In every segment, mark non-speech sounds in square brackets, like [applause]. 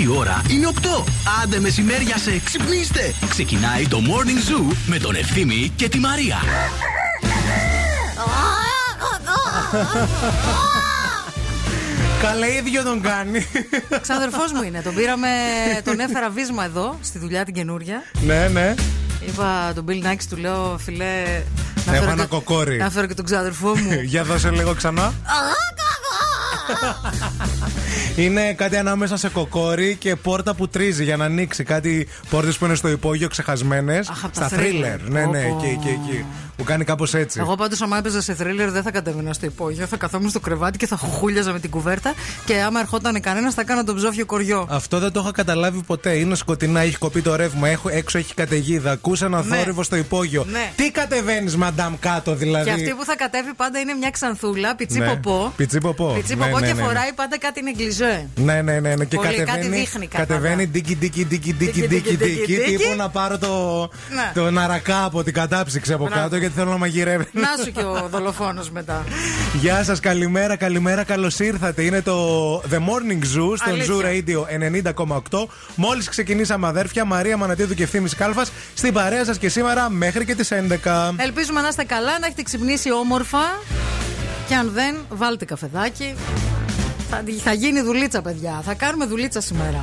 Η ώρα είναι 8. Άντε μεσημέρια σε ξυπνήστε. Ξεκινάει το Morning Zoo με τον Ευθύμη και τη Μαρία. Καλέ ίδιο τον κάνει. Ξαδερφός μου είναι. Τον πήραμε, τον έφερα βίσμα εδώ στη δουλειά την καινούρια. ναι, ναι. Είπα τον Bill Nike, του λέω φιλέ. Να Έχω φέρω ένα και- κοκόρι. Να φέρω και τον ξαδερφό μου. [laughs] Για δώσε λίγο ξανά. Είναι κάτι ανάμεσα σε κοκόρι και πόρτα που τρίζει για να ανοίξει. Κάτι πόρτες που είναι στο υπόγειο ξεχασμένες. Αχ, απ' τα Στα thriller. thriller. Ναι, ναι, Πω, πω. εκεί, εκεί, εκεί. Που κάνει κάπως έτσι. Εγώ πάντως, άμα έπαιζα σε θρίλερ, δεν θα κατέβαινα στο υπόγειο. Θα καθόμουν στο κρεβάτι και θα χουχούλιαζα με την κουβέρτα. Και άμα ερχόταν κανένας, θα κάνα τον ψόφιο κοριό. Αυτό δεν το είχα καταλάβει ποτέ. Είναι σκοτεινά, έχει κοπεί το ρεύμα, έχω, έξω έχει καταιγίδα. Ακούς ένα Ναι. θόρυβο στο υπόγειο. Ναι. Τι κατεβαίνεις, μαντάμ, κάτω δηλαδή; Και αυτή που θα κατέβει πάντα είναι μια ξανθούλα, πιτσί Ναι. ποπό. Πιτσί ποπό. Πιτσί Ναι, ποπό ναι, και ναι, ναι. φοράει πάντα κάτι νεγκλιζέ. Ναι, ναι, ναι, ναι. Και Πολύ, κάτι κατεβαίνει. δείχνει κατά κατεβαίνει τα. ντίκι, ντίκι, ντίκι, ντίκι, Ντίκι, ντίκι, ντίκι, ντίκι. ντίκι. Τύπου να πάρω το, Ναι. το ναρακά από την κατάψυξη από Μπράβο. κάτω γιατί θέλω να μαγειρεύει. Να σου και ο δολοφόνος μετά. Γεια σας, καλημέρα, καλημέρα, καλώς ήρθατε. Είναι το The Morning Zoo στο Αλήθεια. Zoo Radio 90,8. Μόλις ξεκινήσαμε, αδέρφια Μαρία Μανατίδου και ευθύνη Κάλφας στην παρέα σας και σήμερα μέχρι και τις 11. Ελπίζουμε να είστε καλά, να έχετε ξυπνήσει όμορφα. Και αν δεν, βάλτε καφεδάκι. Θα, θα γίνει δουλίτσα, παιδιά. Θα κάνουμε δουλίτσα σήμερα.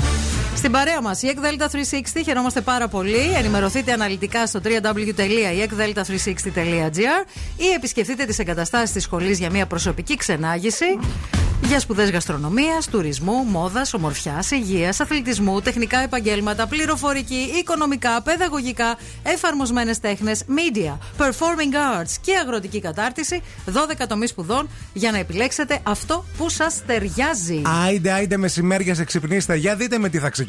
Στην παρέα μας, η ΕΚΔΕΛΤΑ 360, χαιρόμαστε πάρα πολύ. Ενημερωθείτε αναλυτικά στο www.ekdelta360.gr ή επισκεφτείτε τις εγκαταστάσεις της σχολής για μια προσωπική ξενάγηση για σπουδές γαστρονομίας, τουρισμού, μόδας, ομορφιάς, υγείας, αθλητισμού, τεχνικά επαγγέλματα, πληροφορική, οικονομικά, παιδαγωγικά, εφαρμοσμένες τέχνες, media, performing arts και αγροτική κατάρτιση. 12 τομεί σπουδών για να επιλέξετε αυτό που σας ταιριάζει. Άιντε, άιντε μεσημέρια σε ξυπνήστε. Για δείτε με τι θα ξεκινήσουμε.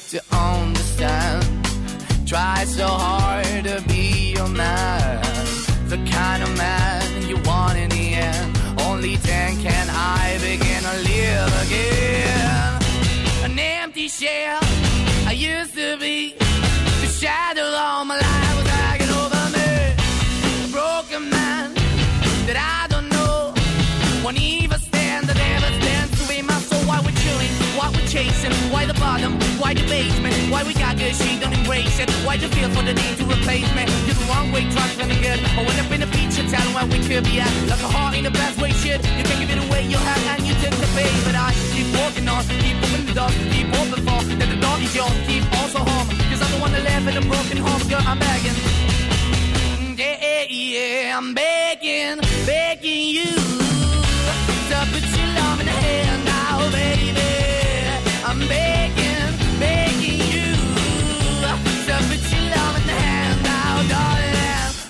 to understand. Try so hard to be your man. The kind of man you want in the end. Only then can I begin to live again. An empty shell I used to be. The shadow all my life was over me. A broken man that I don't know. Won't even stand, stands to be my soul. Why we're we're chasing, why the bottom, why the basement, why we got good, she don't embrace it. Why the feel for the need to replace me? You're the wrong way, trying to good. I went up in the feature, telling where we could be at. Like a heart in the best way, shit. You can't give it away, you have, and you took the bait. But I keep walking on, keep moving the door, keep open for that the door is yours, keep also home. Cause I'm the one that live in a broken home, girl, I'm begging. Mm, yeah, yeah, yeah, I'm begging, begging you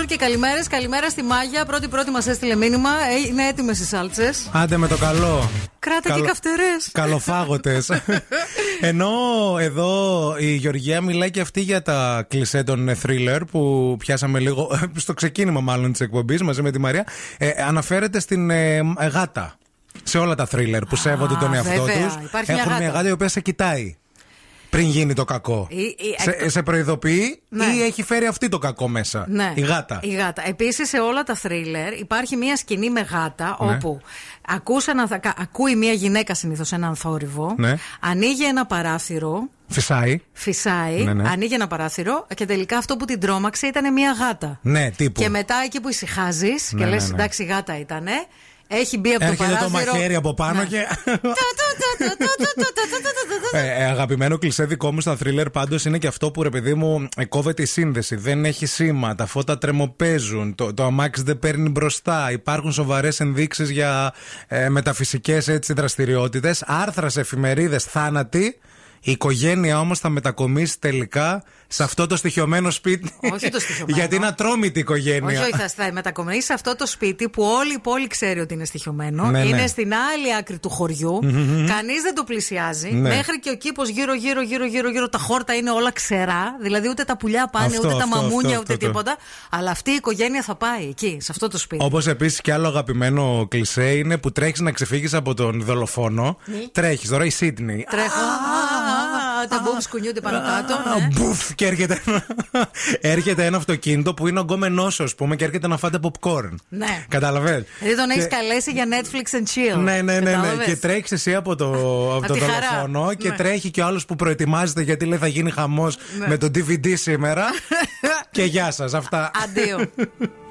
Bonjour, bonjour και καλημέρες. Καλημέρα στη Μάγια. Πρώτη-πρώτη μας έστειλε μήνυμα. Ε, Είναι έτοιμες οι σάλτσες. Άντε με το καλό. Κράτα και Καλο- καυτερές. Καλοφάγωτες. [laughs] Ενώ εδώ η Γεωργία μιλάει και αυτή για τα κλισέ των ε, thriller που πιάσαμε λίγο στο ξεκίνημα μάλλον της εκπομπής μαζί με τη Μαρία. Ε, αναφέρεται στην ε, ε, γάτα. Σε όλα τα thriller που σέβονται τον εαυτό βέβαια. τους. Υπάρχει μια Έχουν μια γάτα. γάτα η οποία σε κοιτάει. Πριν γίνει το κακό. Η- η- σε, σε προειδοποιεί Ναι. ή έχει φέρει αυτή το κακό μέσα. Ναι. Η γάτα. Η γάτα. Επίσης σε όλα τα θρίλερ υπάρχει μια σκηνή με γάτα Ναι. όπου ακούς ένα, θα- κα- ακούει μια γυναίκα συνήθως έναν θόρυβο, Ναι. ανοίγει ένα παράθυρο, Φυσάει. φυσάει, Ναι, ναι. ανοίγει ένα παράθυρο και τελικά αυτό που την τρόμαξε ήταν μια γάτα. Ναι, τύπου. Και μετά εκεί που ησυχάζεις Ναι, και λες: ναι, ναι. Εντάξει, γάτα ήτανε. Έχει μπει από Έρχεται το παράθυρο. Έρχεται το μαχαίρι από πάνω ναι. και... [laughs] Ε, ε, αγαπημένο κλεισέ δικό μου στα θρίλερ πάντως είναι και αυτό που ρε παιδί μου ε, κόβεται η σύνδεση. Δεν έχει σήμα, τα φώτα τρεμοπέζουν, το, το αμάξι δεν παίρνει μπροστά. Υπάρχουν σοβαρές ενδείξεις για ε, μεταφυσικές δραστηριότητες. Άρθρας σε εφημερίδες, θάνατοι. Η οικογένεια όμως θα μετακομίσει τελικά σε αυτό το στοιχειωμένο σπίτι. Όχι το στοιχειωμένο. Γιατί είναι ατρόμητη η οικογένεια. Όχι, όχι, θα, θα μετακομίσει σε αυτό το σπίτι που όλη η πόλη ξέρει ότι είναι στοιχειωμένο. Ναι, ναι. είναι στην άλλη άκρη του χωριού. Κανείς δεν το πλησιάζει. Ναι. Μέχρι και ο κήπος γύρω, γύρω, γύρω, γύρω, γύρω. Τα χόρτα είναι όλα ξερά. Δηλαδή ούτε τα πουλιά πάνε, Αυτό, ούτε τα αυτό, μαμούνια, αυτό, ούτε αυτό. τίποτα. Αλλά αυτή η οικογένεια θα πάει εκεί, σε αυτό το σπίτι. Όπως επίσης και άλλο αγαπημένο κλισέ είναι που τρέχεις να ξεφύγεις από τον δολοφόνο. Τρέχεις τώρα η Σίτνη. Τρέχω τα μπούμ κουνιούνται πάνω κάτω. Ναι. Μπουφ και [laughs] έρχεται. Ένα αυτοκίνητο που είναι ο γκόμενό, ας πούμε, και έρχεται να φάτε popcorn. Ναι. Καταλαβαίνετε. Δηλαδή τον έχεις καλέσει για Netflix and chill. Ναι, ναι, ναι. ναι. Και τρέχεις εσύ από το δολοφόνο και ναι. τρέχει και ο άλλος που προετοιμάζεται γιατί λέει θα γίνει χαμός με το DVD σήμερα. [laughs] Και γεια σας. Αυτά. Αντίο. [laughs]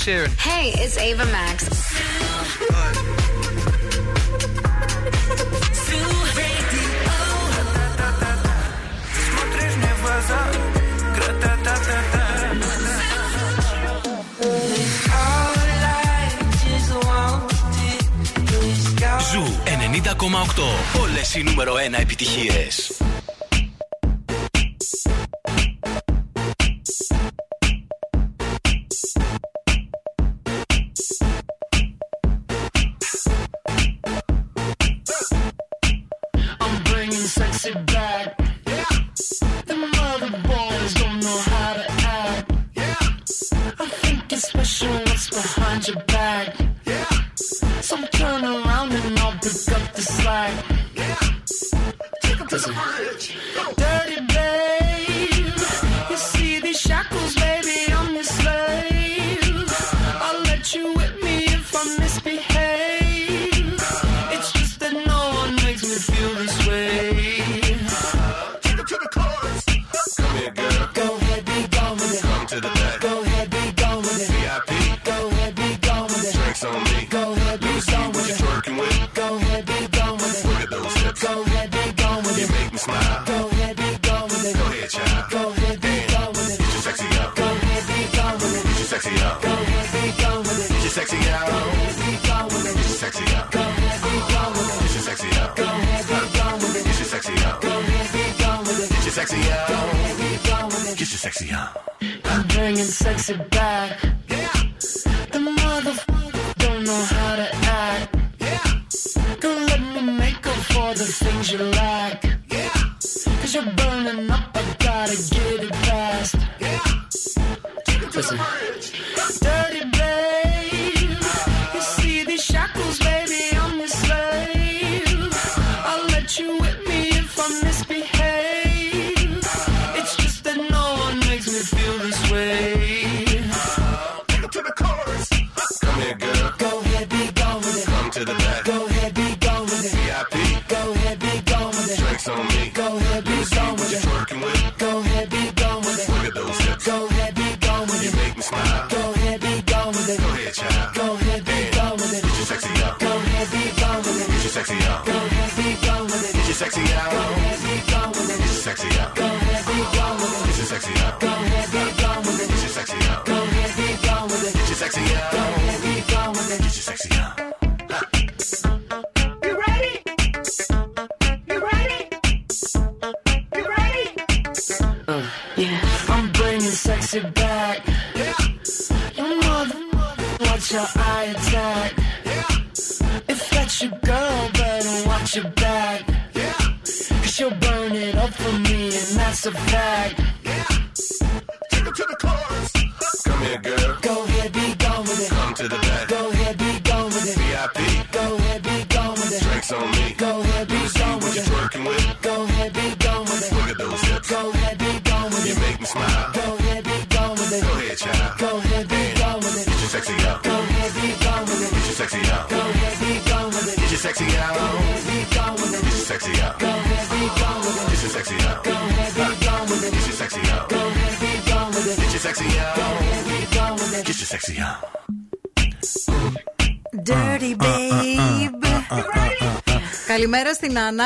Sheeran. Hey, it's Ava Max, I'm bringing sexy back.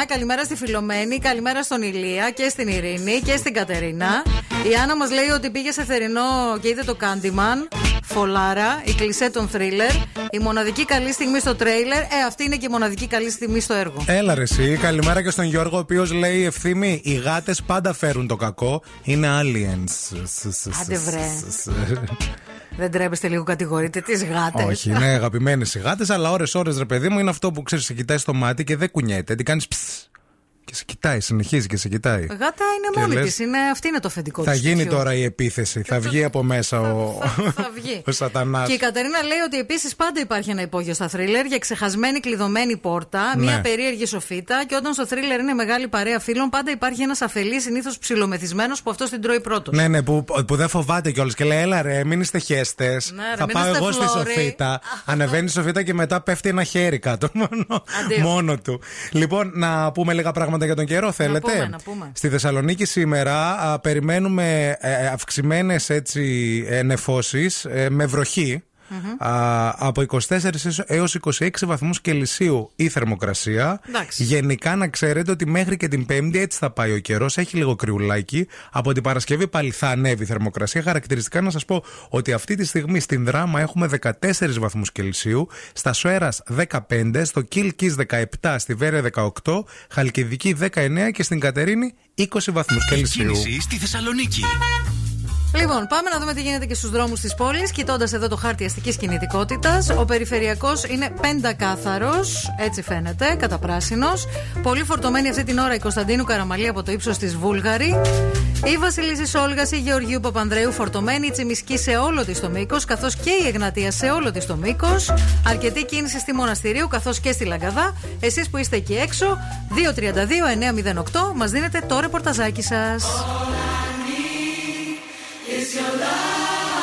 Στην Άννα, καλημέρα στη Φιλομένη, καλημέρα στον Ηλία και στην Ειρήνη και στην Κατερίνα. Η Άννα μας λέει ότι πήγε σε θερινό και είδε το Candyman. Φολάρα, η κλισέ των θρίλερ. Η μοναδική καλή στιγμή στο τρέιλερ. Ε, αυτή είναι και η μοναδική καλή στιγμή στο έργο. Έλα ρε εσύ, καλημέρα και στον Γιώργο, ο οποίος λέει ευθύμη: Οι γάτες πάντα φέρουν το κακό. Είναι aliens. Άντε βρε. [laughs] Δεν τρέπεστε λίγο, κατηγορείτε τις γάτες. Όχι, είναι αγαπημένες οι γάτες, αλλά ώρε-ώρε ρε παιδί μου είναι αυτό που ξέρεις, σε κοιτάει στο μάτι και δεν κουνιέται. Την κάνεις και σε κοιτάει, συνεχίζει και σε κοιτάει. Γάτα είναι Και μόνη λες, της. Αυτή είναι το φεντικό Θα του γίνει σπιτιού. τώρα η επίθεση. Θα βγει από μέσα ο, Θα [laughs] βγει. ο Σατανάς. Και η Κατερίνα λέει ότι επίσης πάντα υπάρχει ένα υπόγειο στα θρίλερ για ξεχασμένη κλειδωμένη πόρτα, Ναι. μια περίεργη σοφίτα και όταν στο θρίλερ είναι μεγάλη παρέα φίλων, πάντα υπάρχει ένας αφελής, συνήθως ψιλομεθυσμένος που αυτό την τρώει πρώτος. Ναι, ναι, που, που δεν φοβάται κιόλας και λέει: Έλα ρε, μην είστε χέστε. Ναι, ρε, θα μην πάω είστε εγώ στη φλόροι». σοφίτα. Ανεβαίνει η σοφίτα και μετά πέφτει ένα χέρι κάτω [laughs] μόνο, Αντίο. μόνο του. Λοιπόν, να πούμε λίγα πράγματα για τον καιρό, θέλετε; πούμε, να πούμε. Στη Θεσσαλονίκη σήμερα α, περιμένουμε ε, αυξημένες έτσι ε, νεφώσεις, ε, με βροχή. Α, από 24 έως 26 βαθμούς Κελσίου η θερμοκρασία. Εντάξει. Γενικά να ξέρετε ότι μέχρι και την Πέμπτη έτσι θα πάει ο καιρός. Έχει λίγο κρυουλάκι. Από την Παρασκευή πάλι θα ανέβει η θερμοκρασία. Χαρακτηριστικά να σας πω ότι αυτή τη στιγμή στην Δράμα έχουμε 14 βαθμούς Κελσίου, στα Σουέρα 15, στο Κιλκή 17, στη Βέρεια 18, Χαλκιδική 19 και στην Κατερίνη 20 βαθμούς Κελσίου. Κίνηση στη Θεσσαλονίκη. Λοιπόν, πάμε να δούμε τι γίνεται και στους δρόμους της πόλης. Κοιτώντας εδώ το χάρτη αστικής κινητικότητας, ο περιφερειακός είναι πεντακάθαρος, έτσι φαίνεται, κατά πράσινο. Πολύ φορτωμένη αυτή την ώρα η Κωνσταντίνου Καραμαλή από το ύψος της Βούλγαρη. Η Βασιλίση Όλγα, η Γεωργίου Παπανδρέου φορτωμένη, η Τσιμισκή σε όλο της το μήκος, καθώς και η Εγνατία σε όλο της το μήκος. Αρκετή κίνηση στη Μοναστηρίου, καθώς και στη Λαγκαδά. Εσείς που είστε εκεί έξω, 232-908, μας δίνετε το ρεπορταζάκι σας. It's your love.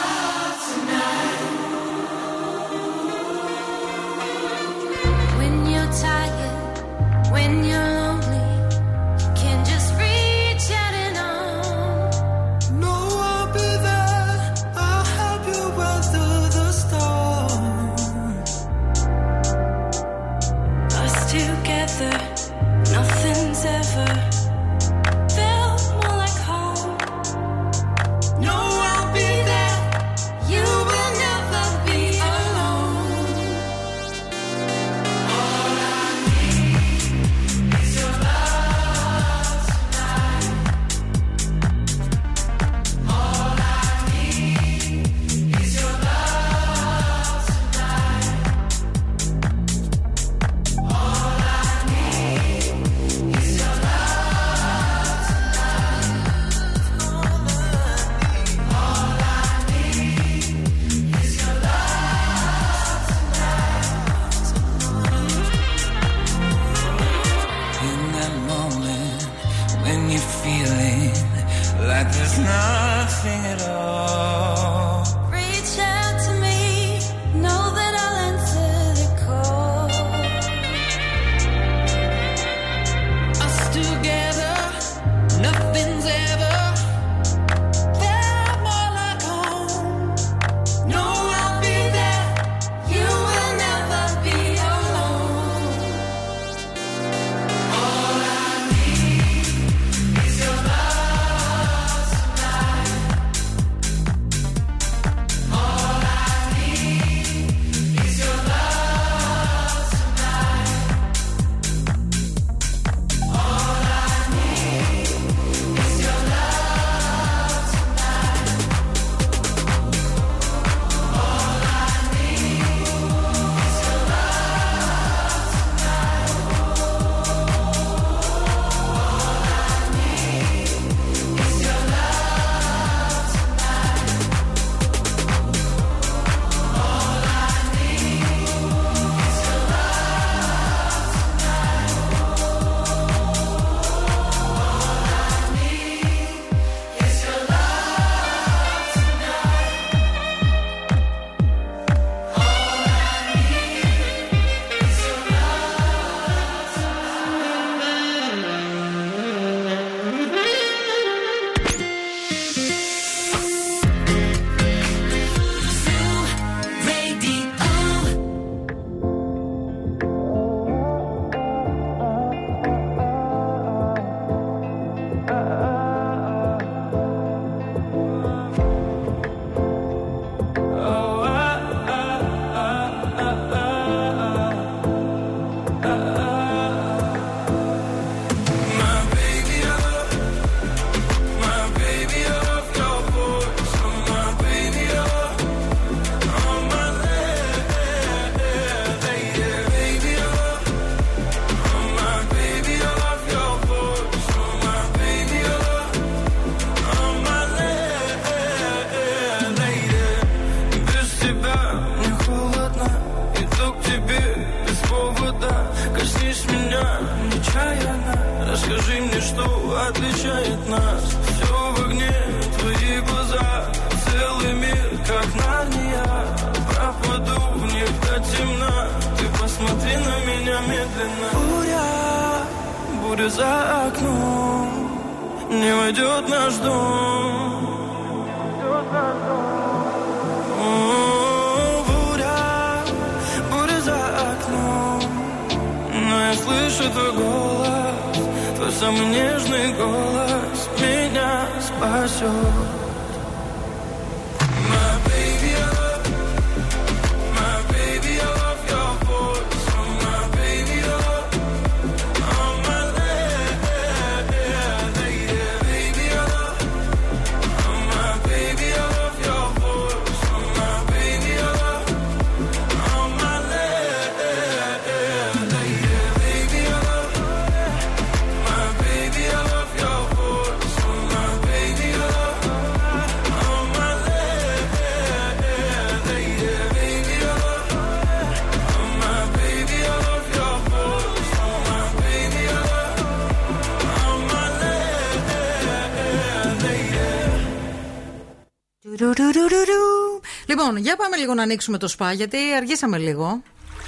Λοιπόν, για πάμε λίγο να ανοίξουμε το σπα, γιατί αργήσαμε λίγο.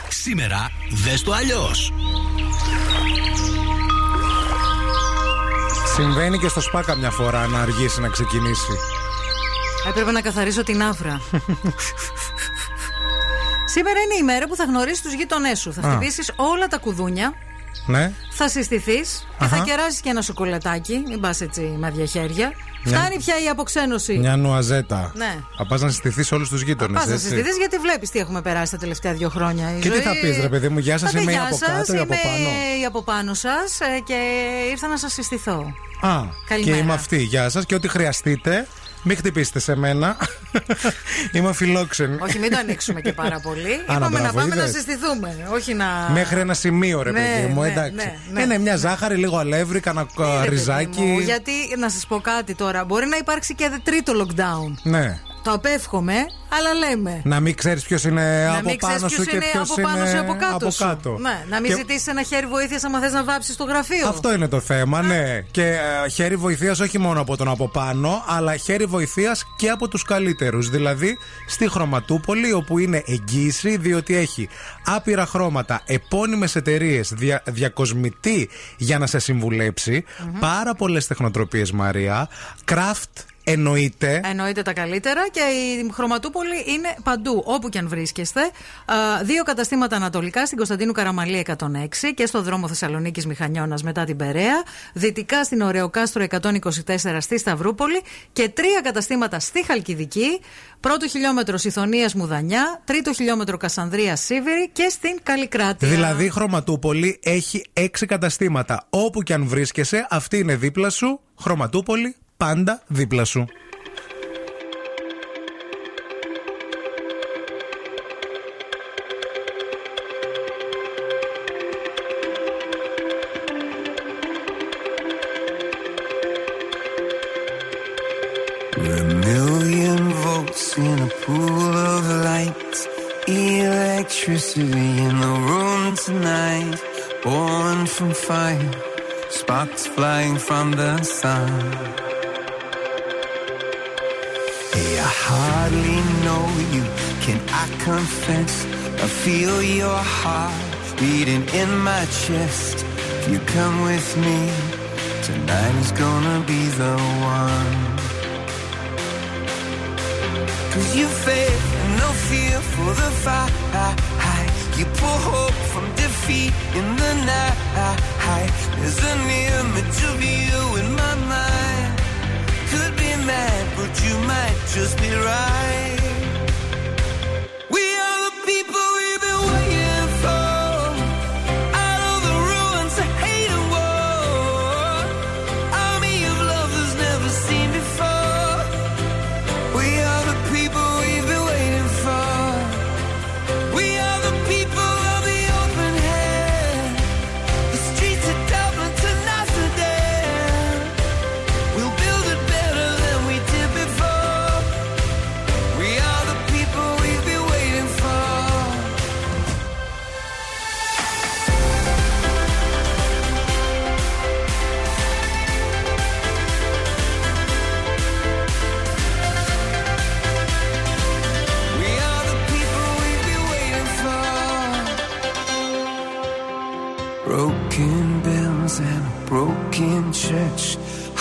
Σήμερα δες το αλλιώς. Συμβαίνει και στο ΣΠΑ καμιά φορά να αργήσει να ξεκινήσει. Έπρεπε να καθαρίσω την άφρα. Σήμερα είναι η μέρα που θα γνωρίσεις τους γείτονέ σου. Θα Α. χτυπήσεις όλα τα κουδούνια, Ναι. θα συστηθείς και θα Αχα. κεράσει και ένα σοκολατάκι. Μην πας έτσι με διαχέρια. Φτάνει πια η αποξένωση. Μια νουαζέτα. Ναι. Θα πας να συστηθείς όλους τους γείτονες. Πας να συστηθείς γιατί βλέπεις τι έχουμε περάσει τα τελευταία δύο χρόνια. Η Και τι ζωή- θα πεις, ρε παιδί μου, γεια σας, Θα πει, είμαι η «Γεια από σας, κάτω ή από είμαι πάνω». η από πάνω σας και ήρθα να σας συστηθώ. Α, Καλημέρα. και είμαι αυτή. Γεια σας και ό,τι χρειαστείτε. Μην χτυπήσετε σε μένα. [laughs] είμαι φιλόξενη. Όχι, μην το ανοίξουμε και πάρα πολύ. να, Είπαμε να μπράβο, πάμε να είδες. συστηθούμε. Όχι να. Μέχρι ένα σημείο, ρε Ναι, παιδί μου, ναι, εντάξει. ναι, ναι. είναι μια ζάχαρη, λίγο αλεύρι, κανένα Ναι, ρε παιδί ριζάκι. μου, γιατί να σας πω κάτι τώρα. Μπορεί να υπάρξει και τρίτο lockdown. Ναι. Το απέφχομαι, αλλά λέμε. Να μην ξέρεις ποιος είναι να από μην πάνω ξέρεις σου ποιος και είναι ποιος από πάνω σου ή από κάτω. από σου. κάτω. Ναι, να μην Και ζητήσεις ένα χέρι βοήθειας άμα θες να βάψεις το γραφείο. Αυτό είναι το θέμα, ναι. Και ε, χέρι βοηθείας όχι μόνο από τον από πάνω, αλλά χέρι βοηθείας και από τους καλύτερους. Δηλαδή στη Χρωματούπολη, όπου είναι εγγύηση, διότι έχει άπειρα χρώματα, επώνυμες εταιρείες, δια, διακοσμητή για να σε συμβουλεψει πάρα πολλές τεχνοτροπίες Μαρία, craft εννοείται. Εννοείται τα καλύτερα και η Χρωματούπολη είναι παντού, όπου και αν βρίσκεστε. Α, δύο καταστήματα ανατολικά στην Κωνσταντίνου Καραμαλή 106 και στο δρόμο Θεσσαλονίκης Μηχανιώνας μετά την Περαία. Δυτικά στην Ωρεοκάστρο 124 στη Σταυρούπολη και τρία καταστήματα στη Χαλκιδική. Πρώτο χιλιόμετρο Ιθωνία Μουδανιά, τρίτο χιλιόμετρο Κασανδρίας Σίβηρη και στην Καλλικράτεια. Δηλαδή η Χρωματούπολη έχει έξι καταστήματα. Όπου και αν βρίσκεσαι, αυτή είναι δίπλα σου. Χρωματούπολη, πάντα δίπλα σου. We're a million volts in a pool of light. Electricity in the room tonight. Born from fire. Sparks flying from the sun. Hey, I hardly know you. Can I confess? I feel your heart beating in my chest. If you come with me, tonight is gonna be the one. Cause you faith and no fear for the fight. You pull hope from defeat in the night. There's an image of you in my mind. Mad, but you might just be right.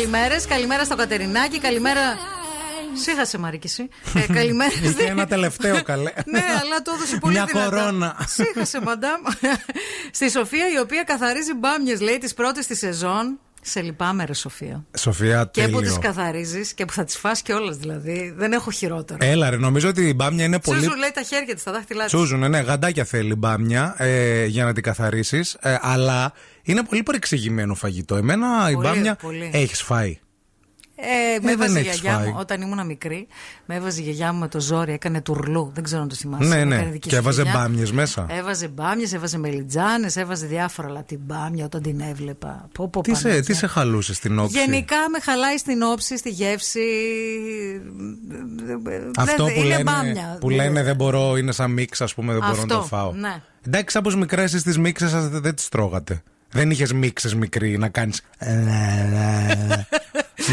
καλημέρες. Καλημέρα στο Κατερινάκι. Καλημέρα Σύχασε, Μαρίκηση. Ε, καλημέρα. Είχε ένα τελευταίο [laughs] καλέ. ναι, αλλά το έδωσε πολύ Μια κορώνα. Σίχασε, μαντάμ. Στη Σοφία, η οποία καθαρίζει μπάμιες, λέει, τις πρώτες της σεζόν. Σε λυπάμαι, ρε Σοφία. Σοφία, Και που τις τέλειο. καθαρίζεις και που θα τις φας κιόλας, δηλαδή. Δεν έχω χειρότερο. Έλα, ρε, νομίζω ότι η μπάμια είναι πολύ. Σούζου λέει τα χέρια της, τα δάχτυλά της. Τσούζουνε, ναι, γαντάκια θέλει μπάμια ε, για να την καθαρίσει. Ε, αλλά είναι πολύ παρεξηγημένο φαγητό. Εμένα η Πολύ, μπάμια πολύ. έχεις φάει. Ε, με Ε, έβαζε δεν η έχεις γιαγιά μου φάει. όταν ήμουν μικρή. Με έβαζε η γιαγιά μου με το ζόρι, έκανε τουρλού. Δεν ξέρω αν το θυμάσαι. Ναι, Έκανε ναι. δική Και σου έβαζε γιαγιά. μπάμιες μέσα. Έβαζε μπάμιες, έβαζε μελιτζάνες, έβαζε διάφορα. Αλλά την μπάμια όταν την έβλεπα. Πω, πω, Τι σε, Παναγιά. τι σε χαλούσε στην όψη; Γενικά με χαλάει στην όψη, στη γεύση. Αυτό Δεν- που, είναι λένε, μπάμια. που λένε δεν μπορώ, είναι σαν μίξ, ας πούμε, δεν μπορώ να Αυτό, το φάω. ναι. Εντάξει, από μικρές εσεί τις μίξες σα δεν, δεν τις τρώγατε. Δεν είχες μίξες μικρή να κάνεις.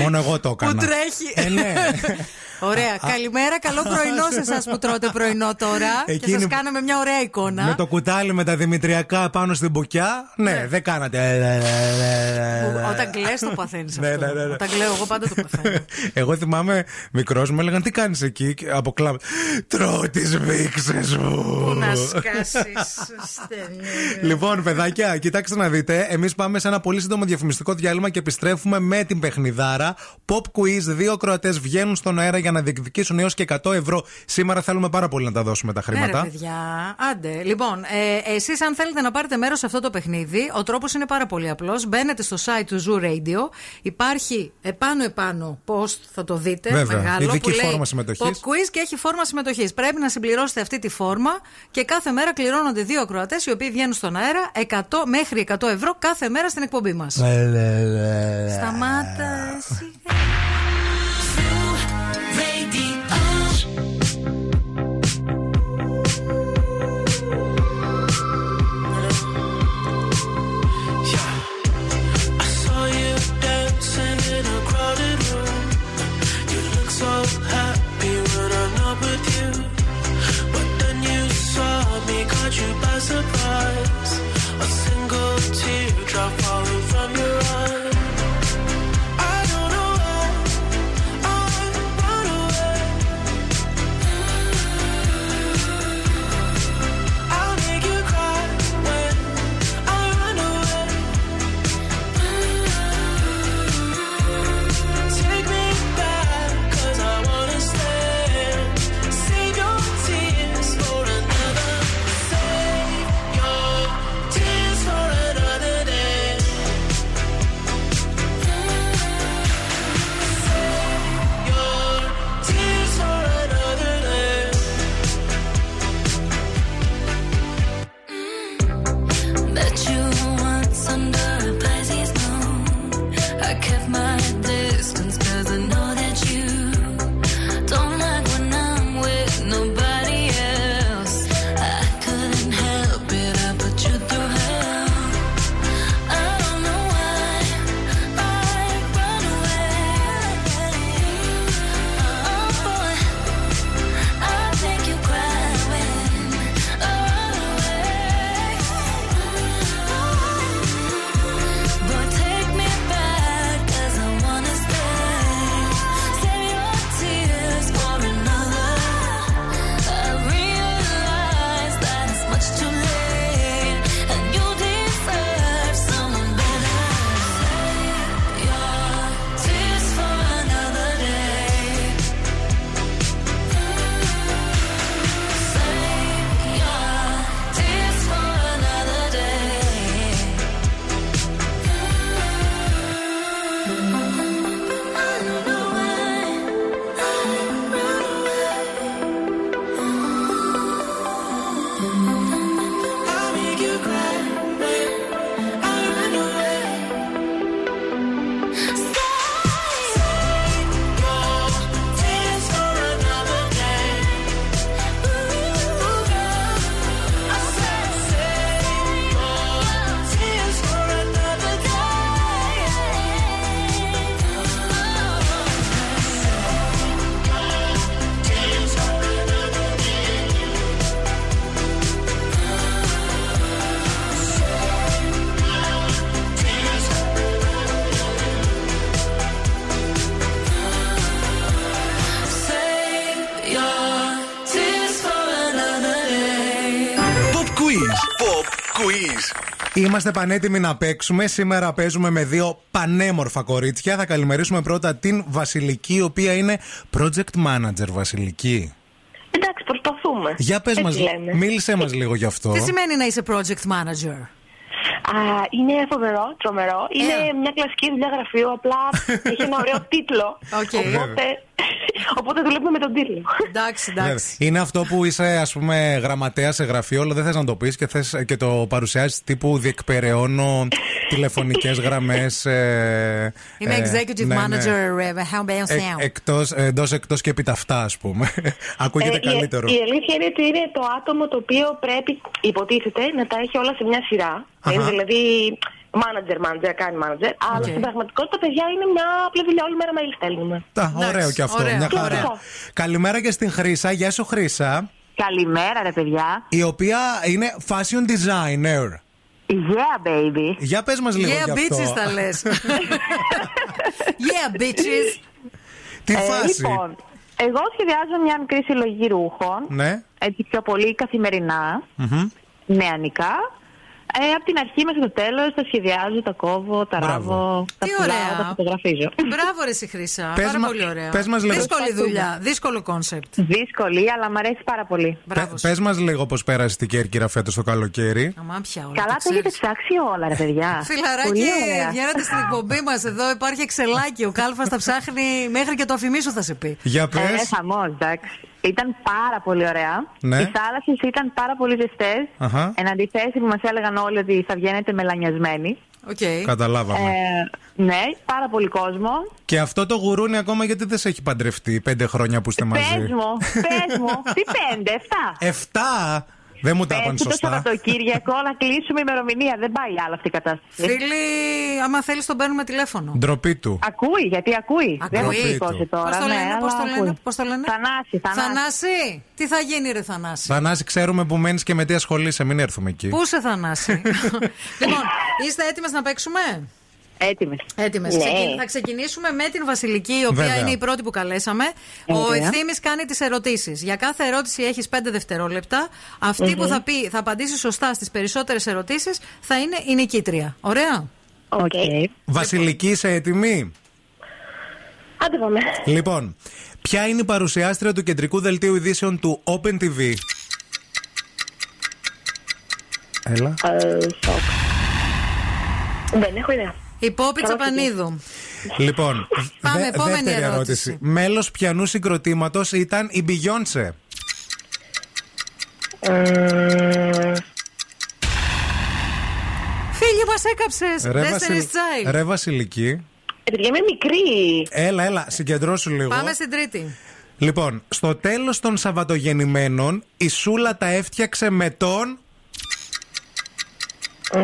Μόνο εγώ το έκανα. Που τρέχει. Ε, ναι. [laughs] Ωραία. Καλημέρα, καλό πρωινό σε εσάς που τρώτε πρωινό τώρα. Και Εκείνη σας που- κάναμε μια ωραία εικόνα. Με το κουτάλι με τα δημητριακά πάνω στην μπουκιά. Ναι, δεν κάνατε. Που Όταν κλαις το παθαίνεις Ναι, αυτό. ναι, ναι, ναι. Όταν κλαίω, εγώ πάντα το παθαίνω. [laughs] Εγώ θυμάμαι μικρός μου έλεγαν τι κάνεις εκεί; Και Από κλάμα. Τρώω τις μίξες μου. Πού να σκάσεις. Λοιπόν, παιδάκια, κοιτάξτε να δείτε. Εμείς πάμε σε ένα πολύ σύντομο διαφημιστικό διάλειμμα και επιστρέφουμε με την παιχνιδάρα. Pop quiz. Δύο κροατέ βγαίνουν στον αέρα για να διεκδικήσουν έως και 100 ευρώ. Σήμερα θέλουμε πάρα πολύ να τα δώσουμε τα Ναι, ρε χρήματα. παιδιά. Άντε. Λοιπόν, ε, εσείς, αν θέλετε να πάρετε μέρος σε αυτό το παιχνίδι, ο τρόπος είναι πάρα πολύ απλός. Μπαίνετε στο site του Zoo Radio. Υπάρχει επάνω-επάνω post, θα το δείτε. Βέβαια. Μεγάλο, Ειδική που λέει φόρμα συμμετοχής. Pop quiz και έχει φόρμα συμμετοχής. Πρέπει να συμπληρώσετε αυτή τη φόρμα και κάθε μέρα κληρώνονται δύο ακροατές οι οποίοι βγαίνουν στον αέρα 100, μέχρι 100 ευρώ κάθε μέρα στην εκπομπή μας. Σταμάτα. σιγά. Είμαστε πανέτοιμοι να παίξουμε. Σήμερα παίζουμε με δύο πανέμορφα κορίτσια. Θα καλημερίσουμε πρώτα την Βασιλική, η οποία είναι project manager. Βασιλική. Εντάξει, προσπαθούμε. Για πες Έτσι μας, λέμε. μίλησέ μας λίγο γι' αυτό. Τι σημαίνει να είσαι project manager; Α, είναι φοβερό, τρομερό. Είναι μια κλασική δουλειά γραφείου, απλά [laughs] έχει ένα ωραίο τίτλο. Οκ. Οπότε, οπότε δουλεύουμε με τον τίτλο. Εντάξει, Βέβαια. Είναι αυτό που είσαι, ας πούμε, γραμματέα σε γραφείο, αλλά δεν θες να το πεις και, θες, και το παρουσιάζεις τύπου διεκπεραιώνω τηλεφωνικές γραμμές. Ε, Είμαι executive manager, ε, how about that sound. Εκτός εντός, εκτός και επί τα αυτά, ας πούμε. [laughs] Ακούγεται Ε, η- καλύτερο. Η, αλήθεια είναι ότι είναι το άτομο το οποίο πρέπει, υποτίθεται, να τα έχει όλα σε μια σειρά. Αχα. Είναι δηλαδή manager, manager, κάνει manager. Αλλά Οκ. στην πραγματικότητα, παιδιά, είναι μια απλή δουλειά. Όλη μέρα mail στέλνουμε. Τα, ωραίο και αυτό. ωραία, μια χαρά. ωραία. Καλημέρα και στην Χρύσα. Γεια σου, Χρύσα. Καλημέρα, ρε παιδιά. Η οποία είναι fashion designer. Yeah, baby. Για πες μας λίγο Yeah, γι' αυτό. bitches θα λες. [laughs] yeah, bitches. Τι Ε, φάση. Λοιπόν, εγώ σχεδιάζω μια μικρή συλλογή ρούχων. Ναι. Έτσι πιο πολύ καθημερινά, Μμμ. νεανικά. Ε, από την αρχή μέχρι το τέλος τα σχεδιάζω, τα κόβω, τα Μπράβο. ράβω, τα Τι πουλάω, ωραία. τα φωτογραφίζω. Μπράβο, ρε εσύ, Χρύσα. Πες Πάρα μα- πολύ ωραία. πες μας λίγο. Δύσκολη δουλειά, δύσκολο concept. Δύσκολη, αλλά μου αρέσει πάρα πολύ. Μπράβο. Πε μας λίγο πώς πέρασε την Κέρκυρα φέτος το καλοκαίρι. Αμά πια όλα. Καλά, το τα έχετε ξέρεις. ψάξει όλα, ρε παιδιά. [laughs] Φιλαράκι, Πολύ ωραία. βγαίνετε στην εκπομπή μας εδώ. Υπάρχει εξελάκι. Ο Κάλφας τα ψάχνει μέχρι και το αφημίσου θα σε πει. Για Ε, πες. χαμός, εντάξει. Ήταν πάρα πολύ ωραία. Ναι. Οι θάλασσες ήταν πάρα πολύ ζεστές. Αχα. Εν αντιθέσει που μας έλεγαν όλοι ότι θα βγαίνετε μελανιασμένοι. Οκ. Καταλάβαμε. Ε, ναι, πάρα πολύ κόσμο. Και αυτό το γουρούνι ακόμα γιατί δεν σε έχει παντρευτεί πέντε χρόνια που είστε μαζί; Πε μου, πες μου. Τι πέντε, εφτά. Εφτά! Δεν μου τα Πες είπαν του το σωστά. Σαββατοκύριακο [laughs] να κλείσουμε ημερομηνία. Δεν πάει άλλο αυτή η κατάσταση. Φίλοι, άμα θέλεις, τον παίρνουμε τηλέφωνο. Ντροπή του. Ακούει, γιατί ακούει. Δεν Ακούει. έχει σηκώσει Του. τώρα. Πώς το ναι, λένε, πώς αλλά το λένε, ακούει. πώς το λένε; Θανάση, θανάση. Θανάση. Τι θα γίνει, ρε Θανάση; Θανάση, ξέρουμε που μένεις και με τι ασχολείσαι. Μην έρθουμε εκεί. Πού σε Θανάση; [laughs] λοιπόν, είστε έτοιμες να παίξουμε; Έτοιμες. Έτοιμες. Ναι. Θα ξεκινήσουμε με την Βασιλική, η οποία Βέβαια. είναι η πρώτη που καλέσαμε. Ο Ωραία. Ευθύμης κάνει τις ερωτήσεις. Για κάθε ερώτηση έχεις 5 δευτερόλεπτα. Αυτή που θα, πει, θα απαντήσει σωστά στις περισσότερες ερωτήσεις θα είναι η νικήτρια. Ωραία. Οκ. Βασιλική, είσαι έτοιμη; Άντε πάμε. Λοιπόν, ποια είναι η παρουσιάστρια του κεντρικού δελτίου ειδήσεων του Open TV. Έλα. Ε, σοκ. Δεν έχω ιδέα. Η Πόπη Καλά Τσαπανίδου. Λοιπόν, Πάμε, δε- επόμενη δεύτερη ερώτηση. Μέλος ποιανού συγκροτήματος ήταν η Beyoncé. Ε, Φίλοι, μας έκαψες. Ρε, Destiny's Βασιλ- Child. Ρε Βασιλική. ε, παιδιά, είμαι μικρή. Έλα, έλα, συγκεντρώσου λίγο. Πάμε στην τρίτη. Λοιπόν, στο τέλος των Σαββατογεννημένων η Σούλα τα έφτιαξε με τον... Ε,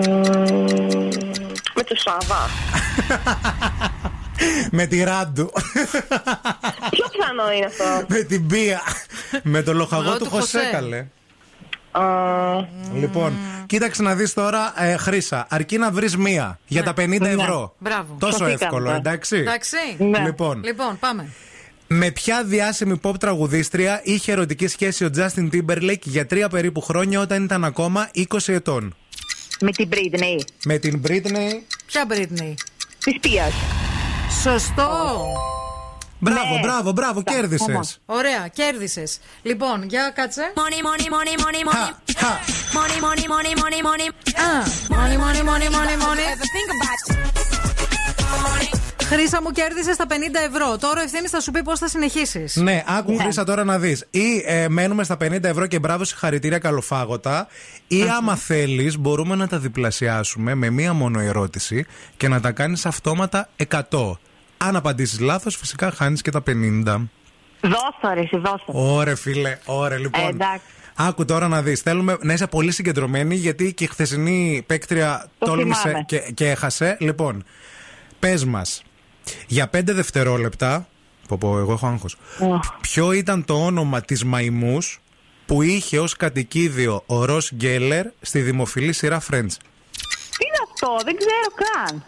με το Σάβα. [laughs] με τη Ράντου. [laughs] Πιο πιθανό είναι αυτό; με την Πία. με το λοχαγό Λογό του του Χωσέ, Χωσέ. καλέ. Α, Λοιπόν, κοίταξε να δεις τώρα, ε, Χρύσα, αρκεί να βρεις μία για τα 50 ευρώ. Ναι. Μπράβο. Τόσο Σωθήκαμε εύκολο, τώρα. εντάξει. Εντάξει. Λοιπόν, Λοιπόν, πάμε. με ποια διάσημη pop τραγουδίστρια είχε ερωτική σχέση ο Justin Timberlake για τρία περίπου χρόνια όταν ήταν ακόμα 20 ετών; Με την Britney. Με την Britney. Ποια Britney; Της Πίας. Σωστό. Μπράβο, ναι. μπράβο, μπράβο, κέρδισες. Ωραία, κέρδισες. Λοιπόν, για κάτσε money, money. Ever think about it? Χρήσα μου κέρδισε τα 50 ευρώ. Τώρα ο ευθύνη θα σου πει πώς θα συνεχίσεις. Ναι, άκου Χρύσα τώρα να δεις. Ή ε, μένουμε στα 50 ευρώ και μπράβο συγχαρητήρια καλοφάγωτα. Ή άμα θέλεις, μπορούμε να τα διπλασιάσουμε με μία μόνο ερώτηση και να τα κάνεις αυτόματα 100. Αν απαντήσεις λάθος, φυσικά χάνεις και τα 50. Δώστο, ρε, εσύ, δώστο. Ωρε, φίλε, ωρε, λοιπόν. Ε, εντάξει. Άκου τώρα να δεις. Θέλουμε να είσαι πολύ συγκεντρωμένη γιατί και η χθεσινή παίκτρια Το τόλμησε θυμάμαι. και, και έχασε. Λοιπόν, πες μας, για πέντε δευτερόλεπτα, πω πω, εγώ έχω άγχος, ποιο ήταν το όνομα της Μαϊμούς που είχε ως κατοικίδιο ο Ρος Γκέλλερ στη δημοφιλή σειρά Friends; Τι είναι αυτό, δεν ξέρω καν.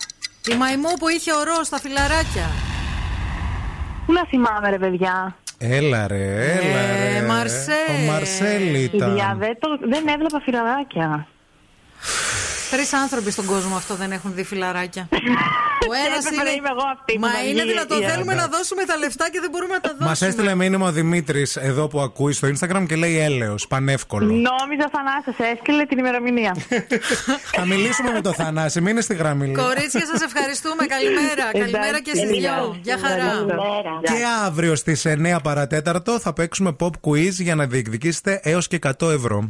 Η μαϊμού που είχε ο στα φιλαράκια. Πού να θυμάμαι ρε παιδιά; Έλα ρε, έλα. Ε, Μαρσέλ. Ο Μαρσέλ ήταν. Δεν, το, δεν έβλεπα φιλαράκια. Τρεις άνθρωποι στον κόσμο αυτό δεν έχουν δει φιλαράκια. [laughs] που είναι. Είμαι εγώ αυτή Μα που είναι δυνατόν. Θέλουμε να δώσουμε τα λεφτά και δεν μπορούμε να τα δώσουμε. Μα έστειλε μήνυμα ο Δημήτρης εδώ που ακούει στο Instagram και λέει έλεος. Πανεύκολο. Νόμιζα θανάσα Έστειλε την ημερομηνία. Θα μιλήσουμε με το Θανάση. Μείνε στη γραμμή. Κορίτσια, σας ευχαριστούμε. Καλημέρα. Καλημέρα και στι δυο. Γεια χαρά. Και αύριο στις 9 παρατέταρτο θα παίξουμε pop quiz για να διεκδικήσετε έως και 100 ευρώ.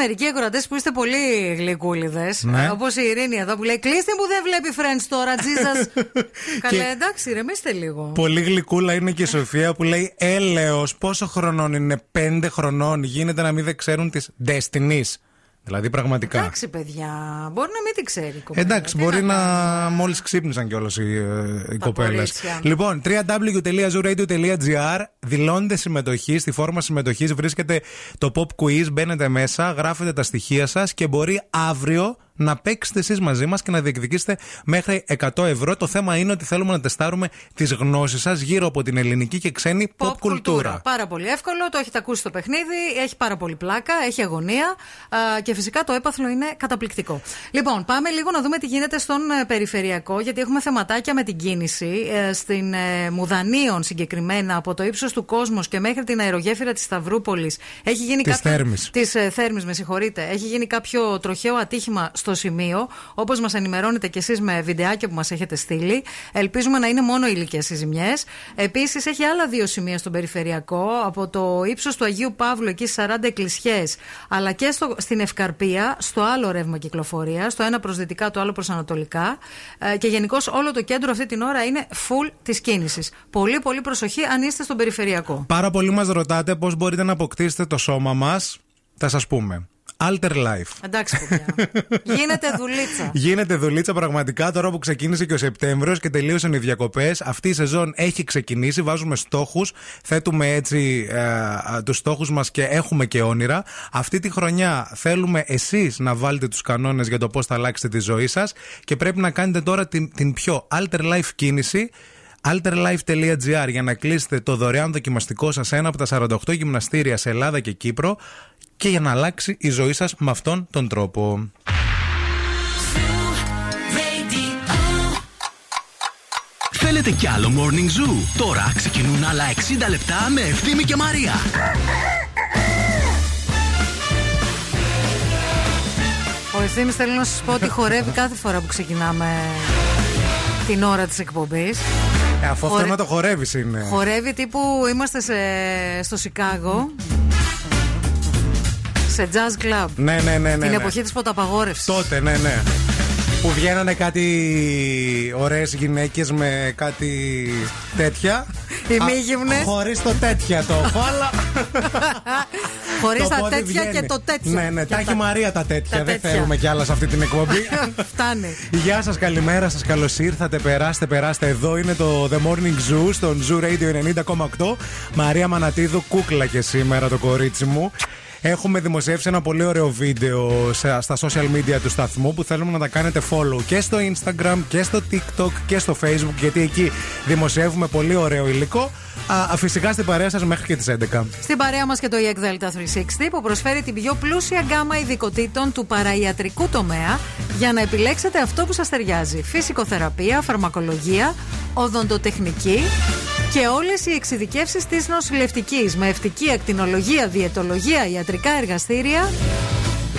Μερικοί ακροατές που είστε πολύ γλυκούλιδες. Ναι. Όπως η Ειρήνη εδώ που λέει: Κλείστε που δεν βλέπει Friends τώρα, τζίζα. [laughs] Καλέ, εντάξει, ρεμίστε λίγο. Πολύ γλυκούλα είναι και η Σοφία που λέει Έλεος, πόσο χρονών είναι, πέντε χρονών. Γίνεται να μην δεν ξέρουν τη Destiny. Δηλαδή πραγματικά. Εντάξει, παιδιά, μπορεί να μην την ξέρει η κοπέλα. Εντάξει, Τι μπορεί να, κάνουμε; μόλις ξύπνησαν κιόλας οι, ε, οι κοπέλες. κορίτσια. Λοιπόν, www.zooradio.gr δηλώνετε συμμετοχή. Στη φόρμα συμμετοχής βρίσκεται το pop quiz. Μπαίνετε μέσα, γράφετε τα στοιχεία σας και μπορεί αύριο να παίξετε εσείς μαζί μας και να διεκδικήσετε μέχρι 100 ευρώ. Το θέμα είναι ότι θέλουμε να τεστάρουμε τις γνώσεις σας γύρω από την ελληνική και ξένη pop, κουλτούρα. Πάρα πολύ εύκολο, το έχετε ακούσει το παιχνίδι, έχει πάρα πολύ πλάκα, έχει αγωνία α, και φυσικά το έπαθλο είναι καταπληκτικό. Λοιπόν, πάμε λίγο να δούμε τι γίνεται στον ε, περιφερειακό, γιατί έχουμε θεματάκια με την κίνηση. Ε, στην ε, Μουδανίων συγκεκριμένα, από το ύψος του κόσμου και μέχρι την αερογέφυρα της Σταυρούπολης, έχει γίνει Της κάποιο. Θέρμης. Της, ε, Θέρμης, με συγχωρείτε. Έχει γίνει κάποιο τροχαίο ατύχημα στο σημείο, όπως μας ενημερώνετε κι εσείς με βιντεάκια που μας έχετε στείλει. Ελπίζουμε να είναι μόνο ηλικίε οι ζημιές. Επίσης, έχει άλλα δύο σημεία στον περιφερειακό, από το ύψος του Αγίου Παύλου, εκεί στι 40 εκκλησιές, αλλά και στο, στην Ευκαρπία, στο άλλο ρεύμα κυκλοφορίας, το ένα προς δυτικά, το άλλο προς ανατολικά. Ε, και γενικώς όλο το κέντρο αυτή την ώρα είναι full της κίνησης. Πολύ, πολύ προσοχή αν είστε στον περιφερειακό. Πάρα πολλοί μας ρωτάτε πώς μπορείτε να αποκτήσετε το σώμα μας. Θα σας πούμε. Alter Life. Εντάξει, παιδιά. [laughs] Γίνεται δουλίτσα. Γίνεται δουλίτσα πραγματικά τώρα που ξεκίνησε και ο Σεπτέμβριος και τελείωσαν οι διακοπές. Αυτή η σεζόν έχει ξεκινήσει. Βάζουμε στόχους, θέτουμε έτσι ε, τους στόχους μας και έχουμε και όνειρα. Αυτή τη χρονιά θέλουμε εσείς να βάλετε τους κανόνες για το πώς θα αλλάξετε τη ζωή σας και πρέπει να κάνετε τώρα την, την πιο Alter Life κίνηση alterlife.gr για να κλείσετε το δωρεάν δοκιμαστικό σας σε ένα από τα 48 γυμναστήρια σε Ελλάδα και Κύπρο και για να αλλάξει η ζωή σας με αυτόν τον τρόπο. Θέλετε κι άλλο Morning Zoo? Τώρα ξεκινούν άλλα 60 λεπτά με Ευθύμη και Μαρία. Ο Ευθύμης θέλει να σας πω ότι χορεύει κάθε φορά που ξεκινάμε την ώρα της εκπομπής. Ε, αφού αυτό Χορε- να το χορεύεις είναι. Χορεύει τύπου είμαστε σε, στο Σικάγο σε jazz club. Ναι, ναι, ναι. ναι, την ναι. εποχή της ποταπαγόρευσης. Τότε, ναι, ναι. Που βγαίνανε κάτι ωραίες γυναίκες με κάτι τέτοια. Ημίγυμνες. Χωρίς το τέτοια το έχω, αλλά. [laughs] Χωρίς το τα πόδι τέτοια βγαίνει. και το τέτοια. Ναι, ναι, Και τα έχει η Μαρία τα τέτοια. τα Δεν τέτοια. θέλουμε κι άλλα σε αυτή την εκπομπή. [laughs] Φτάνει. Γεια σας, καλημέρα σας, καλώς ήρθατε. Περάστε, περάστε. Εδώ είναι το The Morning Zoo στον Zoo Radio 90,8. Μαρία Μανατίδου, κούκλα και σήμερα το κορίτσι μου. Έχουμε δημοσιεύσει ένα πολύ ωραίο βίντεο σε- στα social media του σταθμού που θέλουμε να τα κάνετε follow και στο Instagram και στο TikTok και στο Facebook γιατί εκεί δημοσιεύουμε πολύ ωραίο υλικό. Α, φυσικά στην παρέα σας μέχρι και τις 11. Στην παρέα μας και το EEC Delta 360 που προσφέρει την πιο πλούσια γκάμα ειδικοτήτων του παραϊατρικού τομέα για να επιλέξετε αυτό που σας ταιριάζει. Φυσικοθεραπεία, φαρμακολογία, οδοντοτεχνική και όλες οι εξειδικεύσεις της νοσηλευτικής με ευτική ακτινολογία, διαιτολογία, ιατρικά εργαστήρια.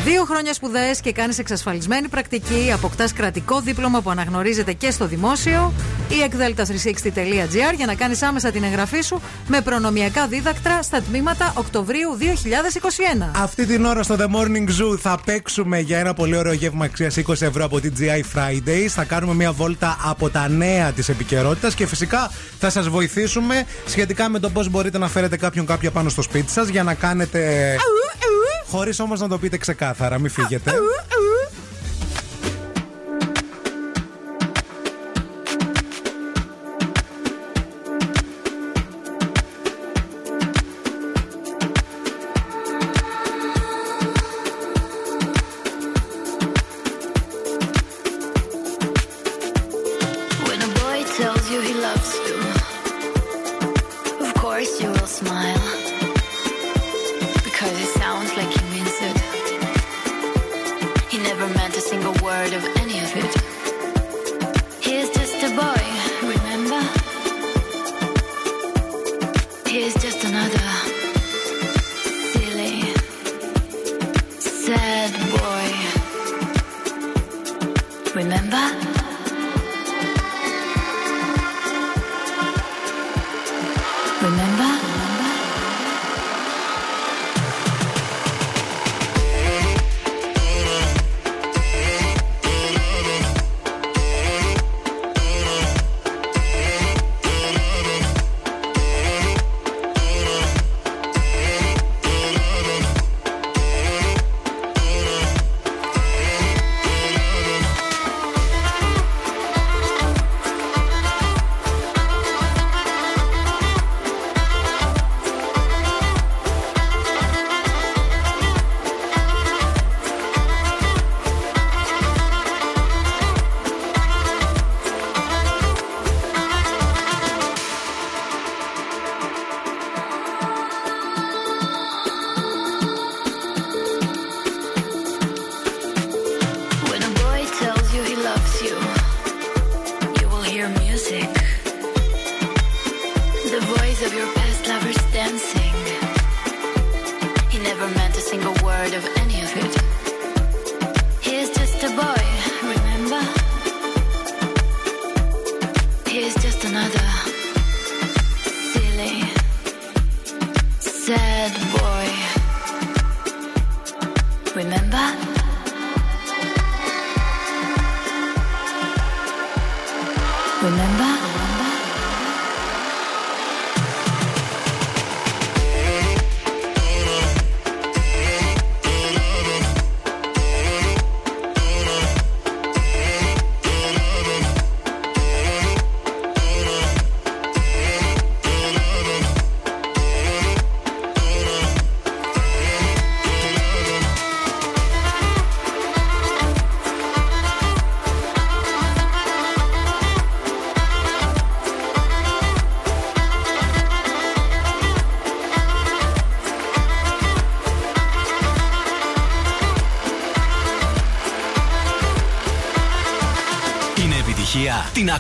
Δύο χρόνια σπουδαίες και κάνεις εξασφαλισμένη πρακτική. Αποκτάς κρατικό δίπλωμα που αναγνωρίζεται και στο δημόσιο. ή εκδέλτα360.gr για να κάνεις άμεσα την εγγραφή σου με προνομιακά δίδακτρα στα τμήματα Οκτωβρίου 2021. Αυτή την ώρα στο The Morning Zoo θα παίξουμε για ένα πολύ ωραίο γεύμα αξίας 20 ευρώ από την GI Fridays. Θα κάνουμε μια βόλτα από τα νέα της επικαιρότητας και φυσικά θα σας βοηθήσουμε σχετικά με το πώς μπορείτε να φέρετε κάποιον κάποια πάνω στο σπίτι σας για να κάνετε. Χωρίς όμως να το πείτε ξεκάθαρα, μην φύγετε.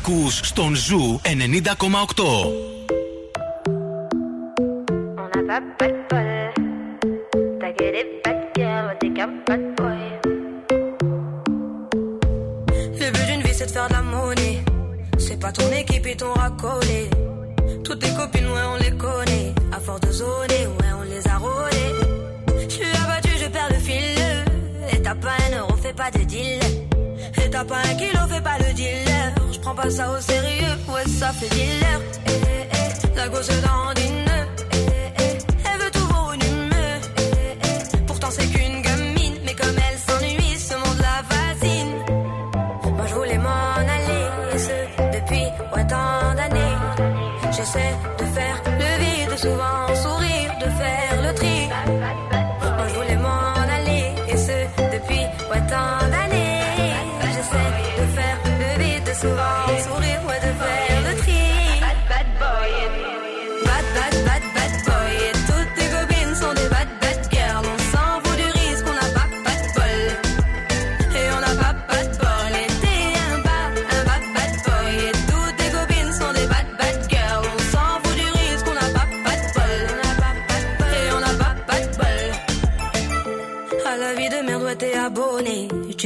Ακούς στον Ζου 90,8.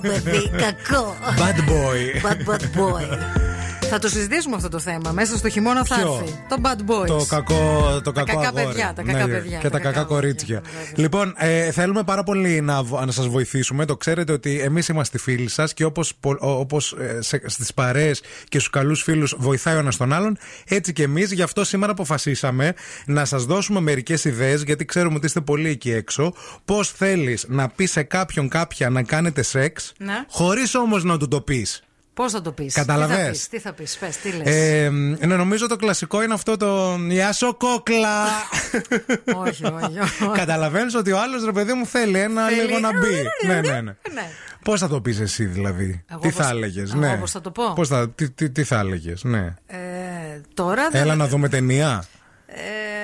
[laughs] Bad boy. Bad, bad boy. Θα το συζητήσουμε αυτό το θέμα. Μέσα στο χειμώνα θα Ποιο; έρθει. Το bad boys. Το κακό, το κακό κακά αγόρι. παιδιά, τα κακά Ναι, παιδιά, Και τα τα κακά κακά κορίτσια. Λοιπόν, ε, θέλουμε πάρα πολύ να, β- να σας βοηθήσουμε. Το ξέρετε ότι εμείς είμαστε φίλοι σας και όπως όπως, ε, σε- στις παρέες και στους καλούς φίλους βοηθάει ο ένας τον άλλον, έτσι και εμείς. Γι' αυτό σήμερα αποφασίσαμε να σας δώσουμε μερικές ιδέες, γιατί ξέρουμε ότι είστε πολύ εκεί έξω. Πώς θέλεις να πεις σε κάποιον κάποια να κάνετε σεξ, Ναι. χωρίς όμως να του το πεις. Πώς θα το πεις; Καταλαβες. Τι θα πεις, πες, τι λες; Ε, ναι, νομίζω το κλασικό είναι αυτό το Γεια σου κόκλα. [laughs] όχι, όχι. όχι. Καταλαβαίνεις ότι ο άλλος ρε παιδί μου θέλει ένα Θέλει. λίγο να μπει. ναι, ναι, ναι. Ναι. Πώς θα το πεις εσύ δηλαδή, Εγώ τι πώς- θα έλεγες, εγώ ναι. πώς θα το πω; Πώς θα, τι, τι, τι θα έλεγες, ναι. Ε, τώρα δεν. Έλα να δούμε ταινία.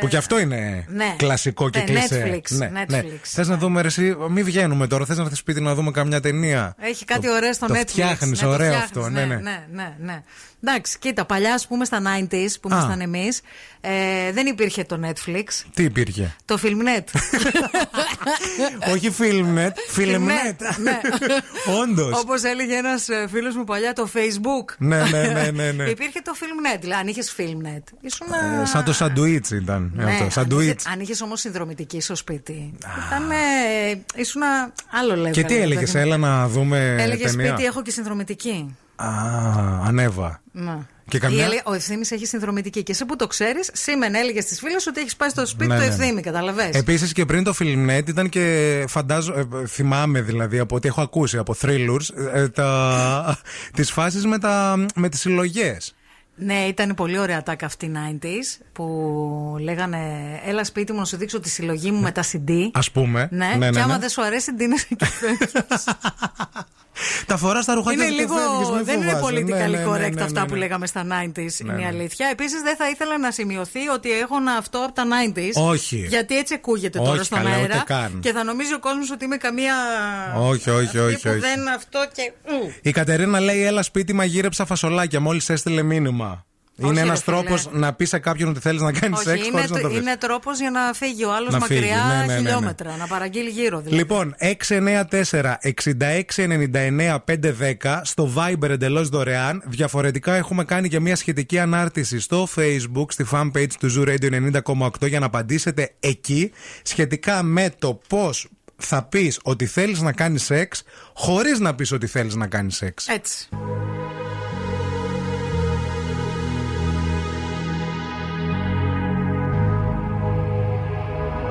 Που και αυτό είναι ναι. κλασικό και Ναι, κλεισέ. Netflix, Ναι, Netflix. ναι. Θες να δούμε ρε, εσύ, μην βγαίνουμε τώρα. Θες να έρθεις σπίτι να δούμε καμιά ταινία. Έχει κάτι ωραίο στο το Netflix. φτιάχνεις, Ναι, το ωραίο φτιάχνεις, αυτό. Ναι, ναι. ναι, ναι, ναι. Εντάξει, κοίτα, παλιά, ας πούμε, στα 90s που Α. ήμασταν εμείς, ε, δεν υπήρχε το Netflix. Τι υπήρχε; Το Filmnet. [laughs] Όχι Filmnet, Filmnet. ναι. [laughs] Όντως. Όπως έλεγε ένας φίλος μου παλιά, το Facebook. Ναι, ναι, ναι, ναι, ναι. [laughs] Υπήρχε το Filmnet. Δηλαδή, αν είχες Filmnet, ήσουν. Ε, σαν το σαντουίτς ήταν. Ναι, αυτό. Σαντουίτς. Αν είχες όμως συνδρομητική στο σπίτι. Ήταν. ήσουν άλλο level. Και τι ρε έλεγες, παιδί μου. έλα να δούμε Έλεγες ταινία; σπίτι, έχω και συνδρομητική. Α, ανέβα. Ναι. Και καμιά- Ή έλεγε, ο ευθύνη έχει συνδρομητική. Και εσύ που το ξέρεις, σήμερα έλεγε στις φίλες ότι έχεις πάει στο σπίτι Ναι, του ναι, ναι. ευθύνη, καταλαβέ. Επίσης και πριν το Filmnet ήταν και φαντάζω, ε, θυμάμαι δηλαδή από ό,τι έχω ακούσει από thrillers, ε, τα, [laughs] τις φάσεις με, τα, με τις συλλογές. Ναι, ήταν πολύ ωραία τάκα αυτή 90s που λέγανε Έλα σπίτι μου να σου δείξω τη συλλογή μου με τα CD. Ας πούμε. Ναι, ναι, και ναι, άμα ναι. δεν σου αρέσει, ντύνεσαι και φεύγεις. Τα φοράς στα ρουχάκια είναι σου και λίγο. φεύγεις, μην δεν είναι φοβάσαι. πολύ Ναι, ναι, ναι, correct ναι, αυτά ναι, που ναι. λέγαμε στα 90s. Ναι, είναι η ναι. αλήθεια. Επίσης, δεν θα ήθελα να σημειωθεί ότι έχω ένα αυτό από τα 90s. Όχι. Γιατί έτσι ακούγεται Όχι, τώρα στον καλά, ούτε αέρα. καν. Και θα νομίζει ο κόσμος ότι είμαι καμία. Όχι, όχι, αυτή όχι, που όχι. δεν αυτό και. ου. Η Κατερίνα λέει: Έλα σπίτι, μαγείρεψα φασολάκια. Μόλις έστειλε μήνυμα. Όχι, είναι ρε ένας φίλε. τρόπος να πεις σε κάποιον ότι θέλεις να κάνεις Όχι, σεξ είναι, χωρίς να το πει. είναι τρόπος για να φύγει ο άλλος Να φύγει, μακριά ναι, ναι, ναι, ναι. χιλιόμετρα. Να παραγγείλει γύρω δηλαδή. Λοιπόν, 694-6699-510 στο Viber εντελώς δωρεάν. Διαφορετικά έχουμε κάνει και μια σχετική ανάρτηση στο Facebook, στη fanpage του Zoo Radio 90,8 για να απαντήσετε εκεί σχετικά με το πώς θα πεις ότι θέλεις να κάνεις σεξ χωρίς να πεις ότι θέλεις να κάνεις σεξ. Έτσι.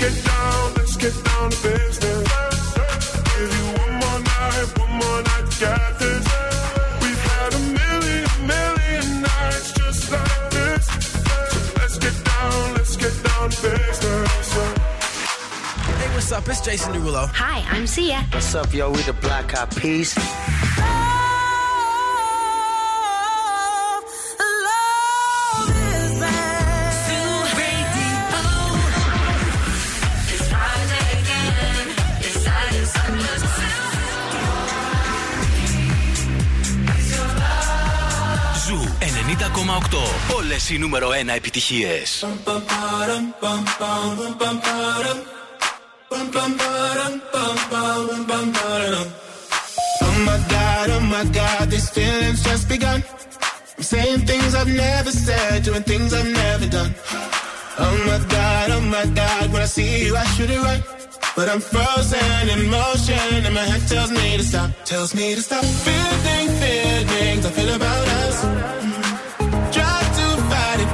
Let's get down, let's get down to business. Give you one more night, one more night, got this. We've had a million, million nights just like this. So let's get down, let's get down to business. Hey, what's up? It's Jason Derulo. Hi, I'm Sia. What's up, yo? We the Black Eyed Peas. 90,8. Όλε οι νούμερο 1 επιτυχίε. Oh my god, oh my god, these feelings just begun. I'm saying things I've never said, doing things I've never done. Oh my god, oh my god, when I see you, I shoot it right. But I'm frozen in motion, and my head tells me to stop, tells me to stop. Feeling feelings I feel about us.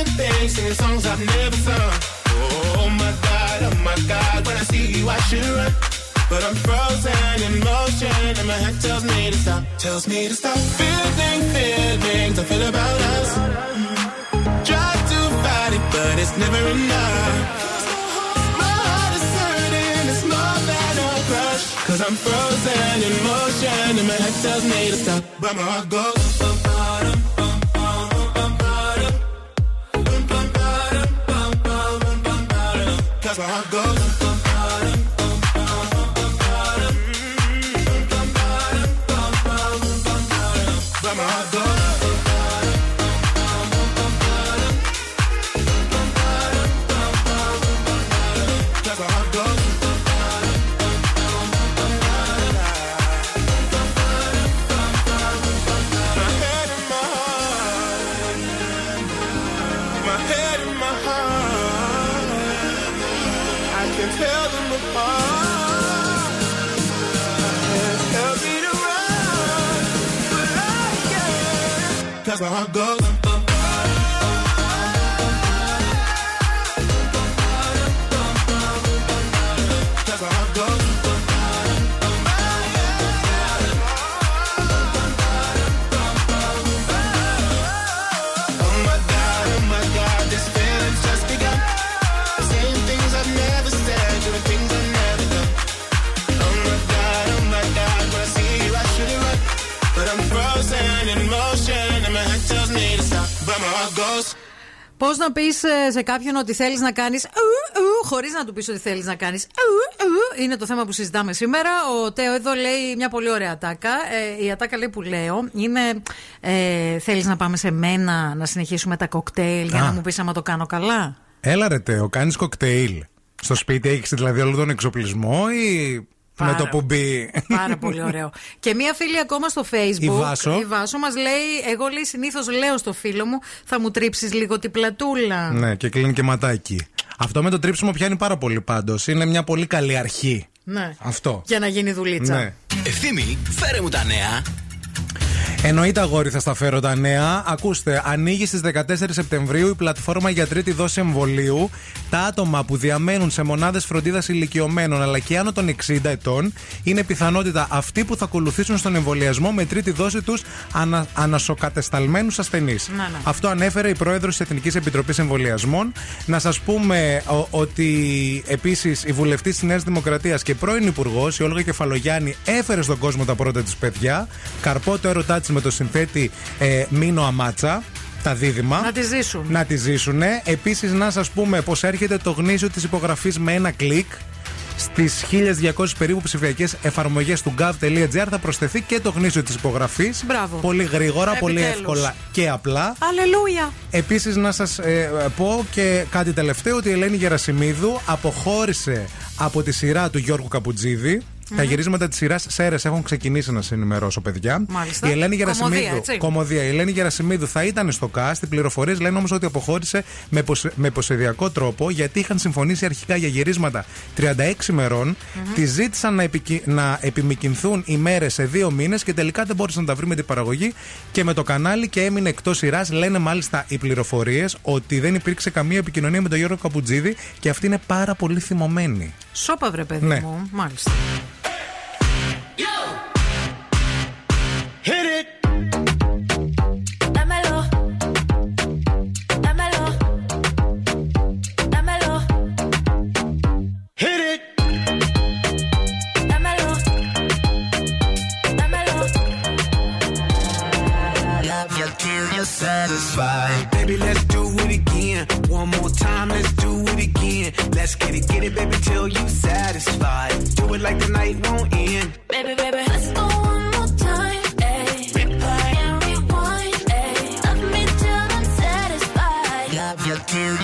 Shouldn't think, singing songs I've never sung. Oh my god, oh my god, when I see you I should run. But I'm frozen in motion, and my head tells me to stop, tells me to stop. Feeling feelings I feel about us. Try to fight it, but it's never enough. My heart is hurting, it's more than a crush. Cause I'm frozen in motion, and my head tells me to stop, but my heart goes. that's where I go. go. Να πεις σε κάποιον ότι θέλεις να κάνεις. χωρίς να του πεις ότι θέλεις να κάνεις. Είναι το θέμα που συζητάμε σήμερα. Ο Τέο εδώ λέει μια πολύ ωραία ατάκα. Ε, η ατάκα λέει που λέω είναι. Ε, θέλεις να πάμε σε μένα να συνεχίσουμε τα κοκτέιλ για Α. να μου πεις άμα το κάνω καλά. Έλα ρε Τέο, κάνεις κοκτέιλ. Στο σπίτι έχεις δηλαδή όλο τον εξοπλισμό ή Πάρα. με το που μπει. Πάρα πολύ ωραίο. Και μία φίλη ακόμα στο Facebook. Η Βάσο. Η Βάσο μας λέει: Εγώ λέει συνήθως λέω στο φίλο μου, θα μου τρίψεις λίγο την πλατούλα. ναι, και κλείνει και ματάκι. Αυτό με το τρίψιμο πιάνει πάρα πολύ πάντως. Είναι μια πολύ καλή αρχή. Ναι. Αυτό. Για να γίνει δουλίτσα. Ναι. Ευθύμη, φέρε μου τα νέα. Εννοείται, αγόρι, θα στα φέρω τα νέα. Ακούστε, ανοίγει στις 14 Σεπτεμβρίου η πλατφόρμα για τρίτη δόση εμβολίου. Τα άτομα που διαμένουν σε μονάδες φροντίδας ηλικιωμένων αλλά και άνω των 60 ετών είναι πιθανότητα αυτοί που θα ακολουθήσουν στον εμβολιασμό με τρίτη δόση τους ανα, ανασοκατεσταλμένους ασθενείς. Να, ναι. Αυτό ανέφερε η πρόεδρος της Εθνικής Επιτροπής Εμβολιασμών. Να σας πούμε ο, ότι επίσης η βουλευτής της Νέας Δημοκρατίας και πρώην υπουργός, η Όλγα Κεφαλογιάννη, έφερε στον κόσμο τα πρώτα της παιδιά. Καρπό το έρωτά της με το συνθέτη ε, Μίνο Αμάτσα. Τα δίδυμα. Να τη ζήσουν. Να τη ζήσουν. Επίσης, να σας πούμε πως έρχεται το γνήσιο της υπογραφής με ένα κλικ Στις 1200 περίπου ψηφιακές εφαρμογές του gov.gr θα προσθεθεί και το γνήσιο της υπογραφής. Μπράβο. Πολύ γρήγορα, πολύ Επιτέλους. εύκολα και απλά. Αλληλούια. Επίσης, να σας πω και κάτι τελευταίο: ότι η Ελένη Γερασιμίδου αποχώρησε από τη σειρά του Γιώργου Καπουτζίδη. Τα γυρίσματα της σειράς Σέρες έχουν ξεκινήσει να σε ενημερώσω, παιδιά. Μάλιστα. Η Ελένη Κομμωδία, Γερασιμίδου. έτσι. Κομμωδία. Η Ελένη Γερασιμίδου θα ήταν στο cast. Οι πληροφορίες λένε όμως ότι αποχώρησε με, ποσ- με posεδιακό τρόπο γιατί είχαν συμφωνήσει αρχικά για γυρίσματα 36 μερών. Τη ζήτησαν να, επικοι... να επιμηκυνθούν οι μέρες σε δύο μήνες και τελικά δεν μπόρεσε να τα βρει με την παραγωγή και με το κανάλι και έμεινε εκτός σειράς. Λένε μάλιστα οι πληροφορίες ότι δεν υπήρξε καμία επικοινωνία με τον Γιώργο Καπουτζίδη και αυτή είναι πάρα πολύ θυμωμένη. Σώπα, βρε παιδί Ναι. μου. Μάλιστα. Hit it. Dámelo. Dámelo. Dámelo. Hit it. Dámelo. Dámelo. Love you till you're satisfied. Baby, let's do it again. One more time, let's do it again. Let's get it, get it, baby, till you satisfied. Do it like the night won't end. Baby, baby, let's go one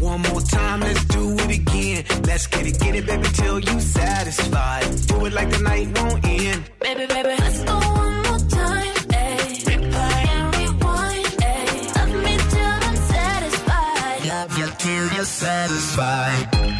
One more time, let's do it again. Let's get it, get it, baby, till you satisfied. Do it like the night won't end. Baby, baby, let's go one more time. Replay and rewind. Ayy. Love me till I'm satisfied. Love you till you're satisfied.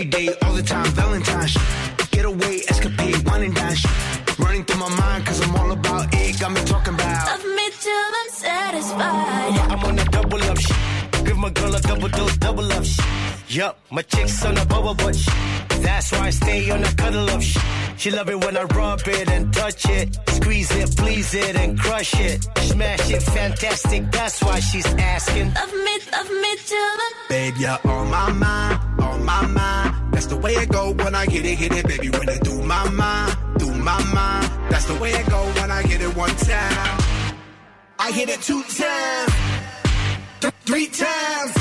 Every day, all the time, Valentine's. Get away, escapade, wine and dine. Running through my mind, cause I'm all about it. Got me talking about. Love me till I'm satisfied. I'm on a double up shit. Give my girl a Yup, my chick's on the bubble butt shit. That's why I stay on the cuddle up shit. She love it when I rub it and touch it. Squeeze it, please it, and crush it. Smash it, fantastic. That's why she's asking. Love me, love me till I'm Babe, you're on my mind, on my mind. That's the way it go when I get it, hit it, baby. When I do my mind, do my mind. That's the way it go when I get it one time. I hit it two times, th- three times,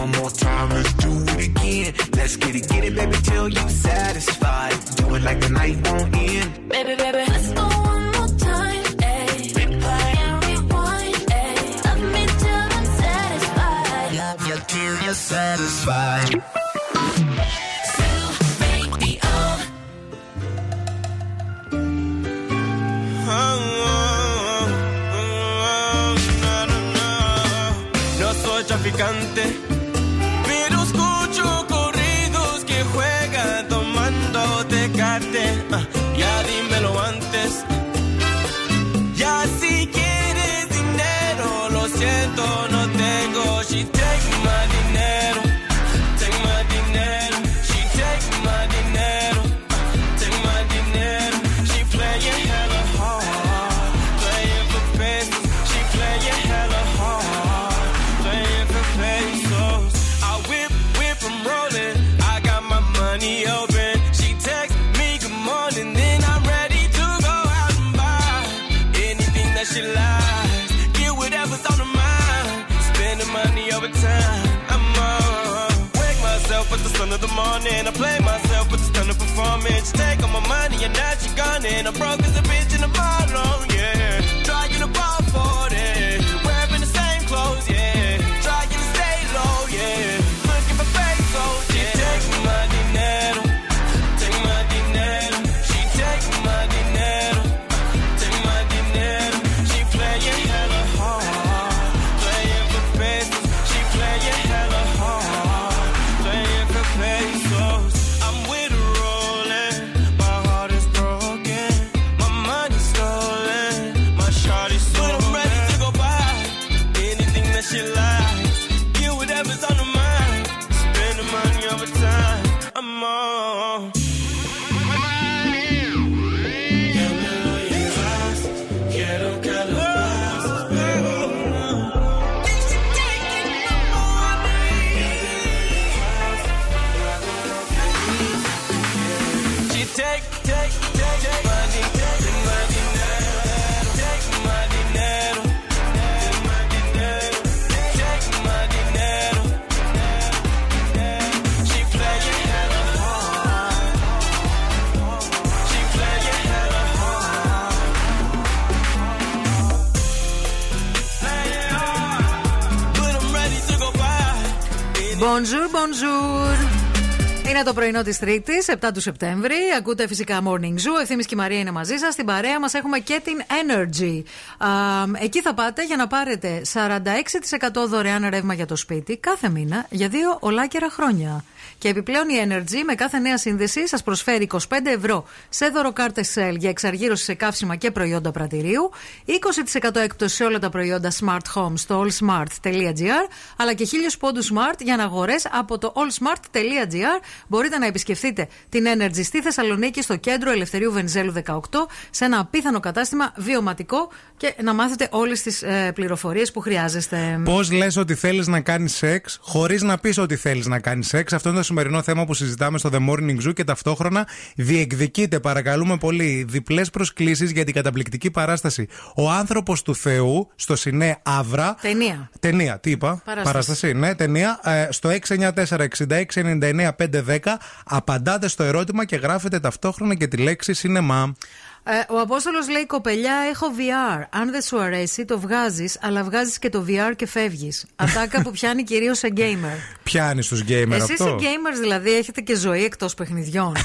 One more time, let's do it again. Let's get it, get it, baby, till you satisfied. Do it like the night won't end. Baby, baby, let's go one more time. Ayy. Replay and rewind. Ayy. Love me till I'm satisfied. Love you till you're satisfied. So, make the um. Hello, I'm not alone. No soy traficante, performance. Take all my money and now she gone and I'm broke as a bitch Bonjour, bonjour. Είναι το πρωινό της Τρίτης, 7 του Σεπτέμβρη. Ακούτε φυσικά Morning Zoo. Ευθύνη και η Μαρία είναι μαζί σας. Στην παρέα μας έχουμε και την Energy. Α, εκεί θα πάτε για να πάρετε 46% δωρεάν ρεύμα για το σπίτι κάθε μήνα για δύο ολάκερα χρόνια. Και επιπλέον η Energy με κάθε νέα σύνδεση σας προσφέρει 25 ευρώ σε δωροκάρτες Shell για εξαργύρωση σε καύσιμα και προϊόντα πρατηρίου, 20% έκπτωση σε όλα τα προϊόντα Smart Home στο allsmart.gr, αλλά και 1000 πόντους Smart για αναγορέ από το allsmart.gr. Μπορείτε να επισκεφτείτε την Energy στη Θεσσαλονίκη, στο κέντρο Ελευθερίου Βενιζέλου 18, σε ένα απίθανο κατάστημα βιωματικό και να μάθετε όλες τις ε, πληροφορίες που χρειάζεστε. Πώς λες ότι θέλεις να κάνεις σεξ χωρίς να πεις ότι θέλεις να κάνεις σεξ; Αυτό είναι το σημερινό θέμα που συζητάμε στο The Morning Zoo και ταυτόχρονα διεκδικείτε, παρακαλούμε πολύ, διπλές προσκλήσεις για την καταπληκτική παράσταση Ο άνθρωπος του Θεού στο Σινέ Αύρα. Ταινία. Ταινία, τι είπα; Παράσταση. ναι, ταινία. Ε, στο 694-6699-510 απαντάτε στο ερώτημα και γράφετε ταυτόχρονα και τη λέξη σινεμά. Ε, ο Απόστολος λέει: Κοπελιά, έχω VR. Αν δεν σου αρέσει, το βγάζεις, αλλά βγάζεις και το VR και φεύγεις. Ατάκα που πιάνει κυρίως σε gamer. [laughs] Πιάνεις τους gamer Εσείς αυτό; οι gamers δηλαδή έχετε και ζωή εκτός παιχνιδιών. [laughs]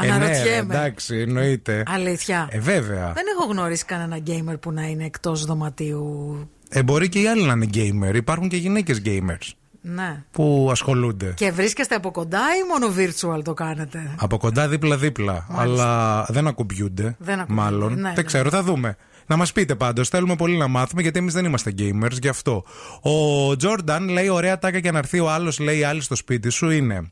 Ε, ναι, Αναρωτιέμαι. εντάξει, εννοείται. Αλήθεια. Ε, βέβαια. Δεν έχω γνωρίσει κανένα gamer που να είναι εκτός δωματίου. Ε, μπορεί και οι άλλοι να είναι gamer. Υπάρχουν και γυναίκες gamers Ναι. που ασχολούνται. Και βρίσκεστε από κοντά ή μόνο virtual το κάνετε; Από κοντά δίπλα-δίπλα. Αλλά δεν ακουμπιούνται. Δεν ακουμπιούνται, Μάλλον. ναι, δεν ναι. ξέρω, θα δούμε. Να μας πείτε πάντως. Θέλουμε πολύ να μάθουμε γιατί εμείς δεν είμαστε gamers γι' αυτό. Ο Τζόρνταν λέει: Ωραία τάκα και να έρθει ο άλλος, λέει άλλη στο σπίτι σου είναι.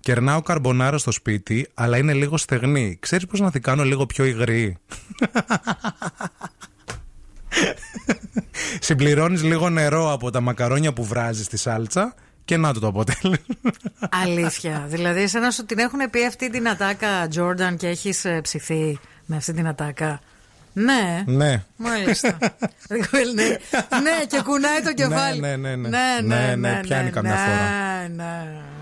Κερνάω καρμπονάρα στο σπίτι, αλλά είναι λίγο στεγνή. Ξέρεις πώς να τη κάνω λίγο πιο υγρή; [laughs] [laughs] Συμπληρώνεις λίγο νερό από τα μακαρόνια που βράζεις στη σάλτσα και να το το αποτέλεσμα. Αλήθεια. δηλαδή, εσένα σου την έχουν πει αυτή την ατάκα, Jordan, και έχεις ψηθεί με αυτή την ατάκα; Ναι. ναι. Μάλιστα. [laughs] ναι. ναι, και κουνάει το κεφάλι. Ναι, ναι, ναι. ναι, Ναι, ναι, πιάνει καμιά ναι, φορά. Ναι. Something inside me called freedom came alive. Living in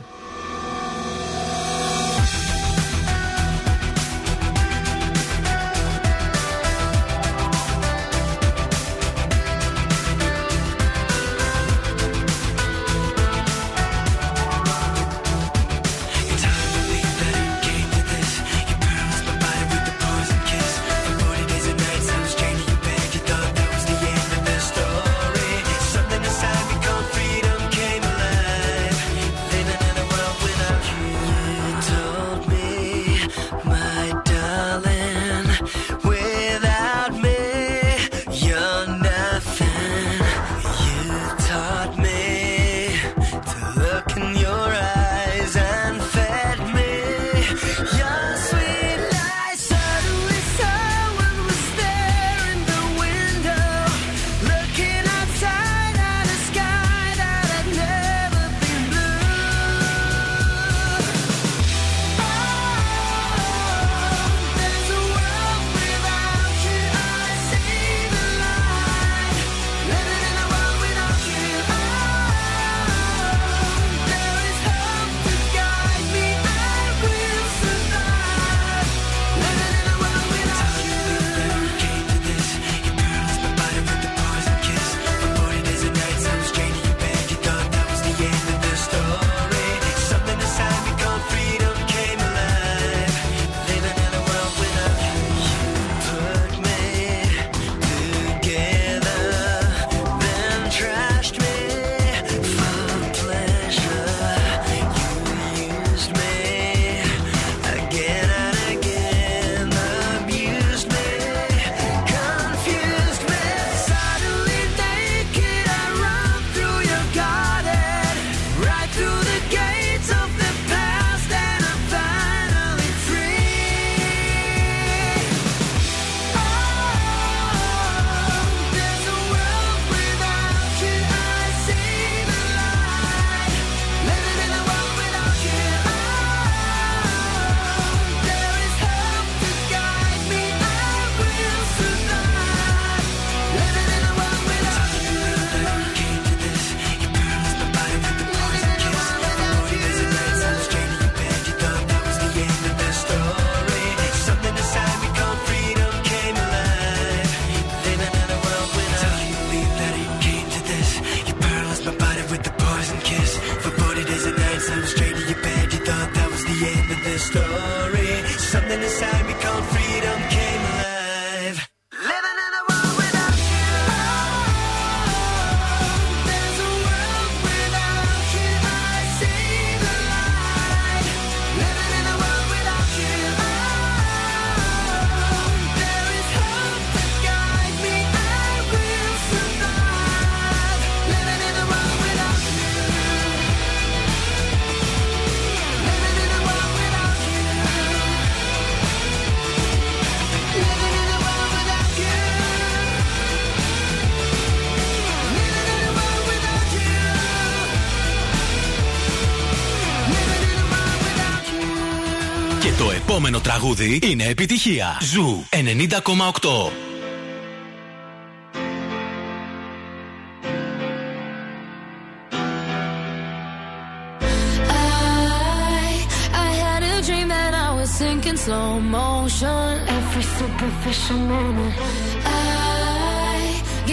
τραγούδι είναι επιτυχία. Ζου 90,8. I, I had a dream that I was sinking slow motion. Every superficial moment. I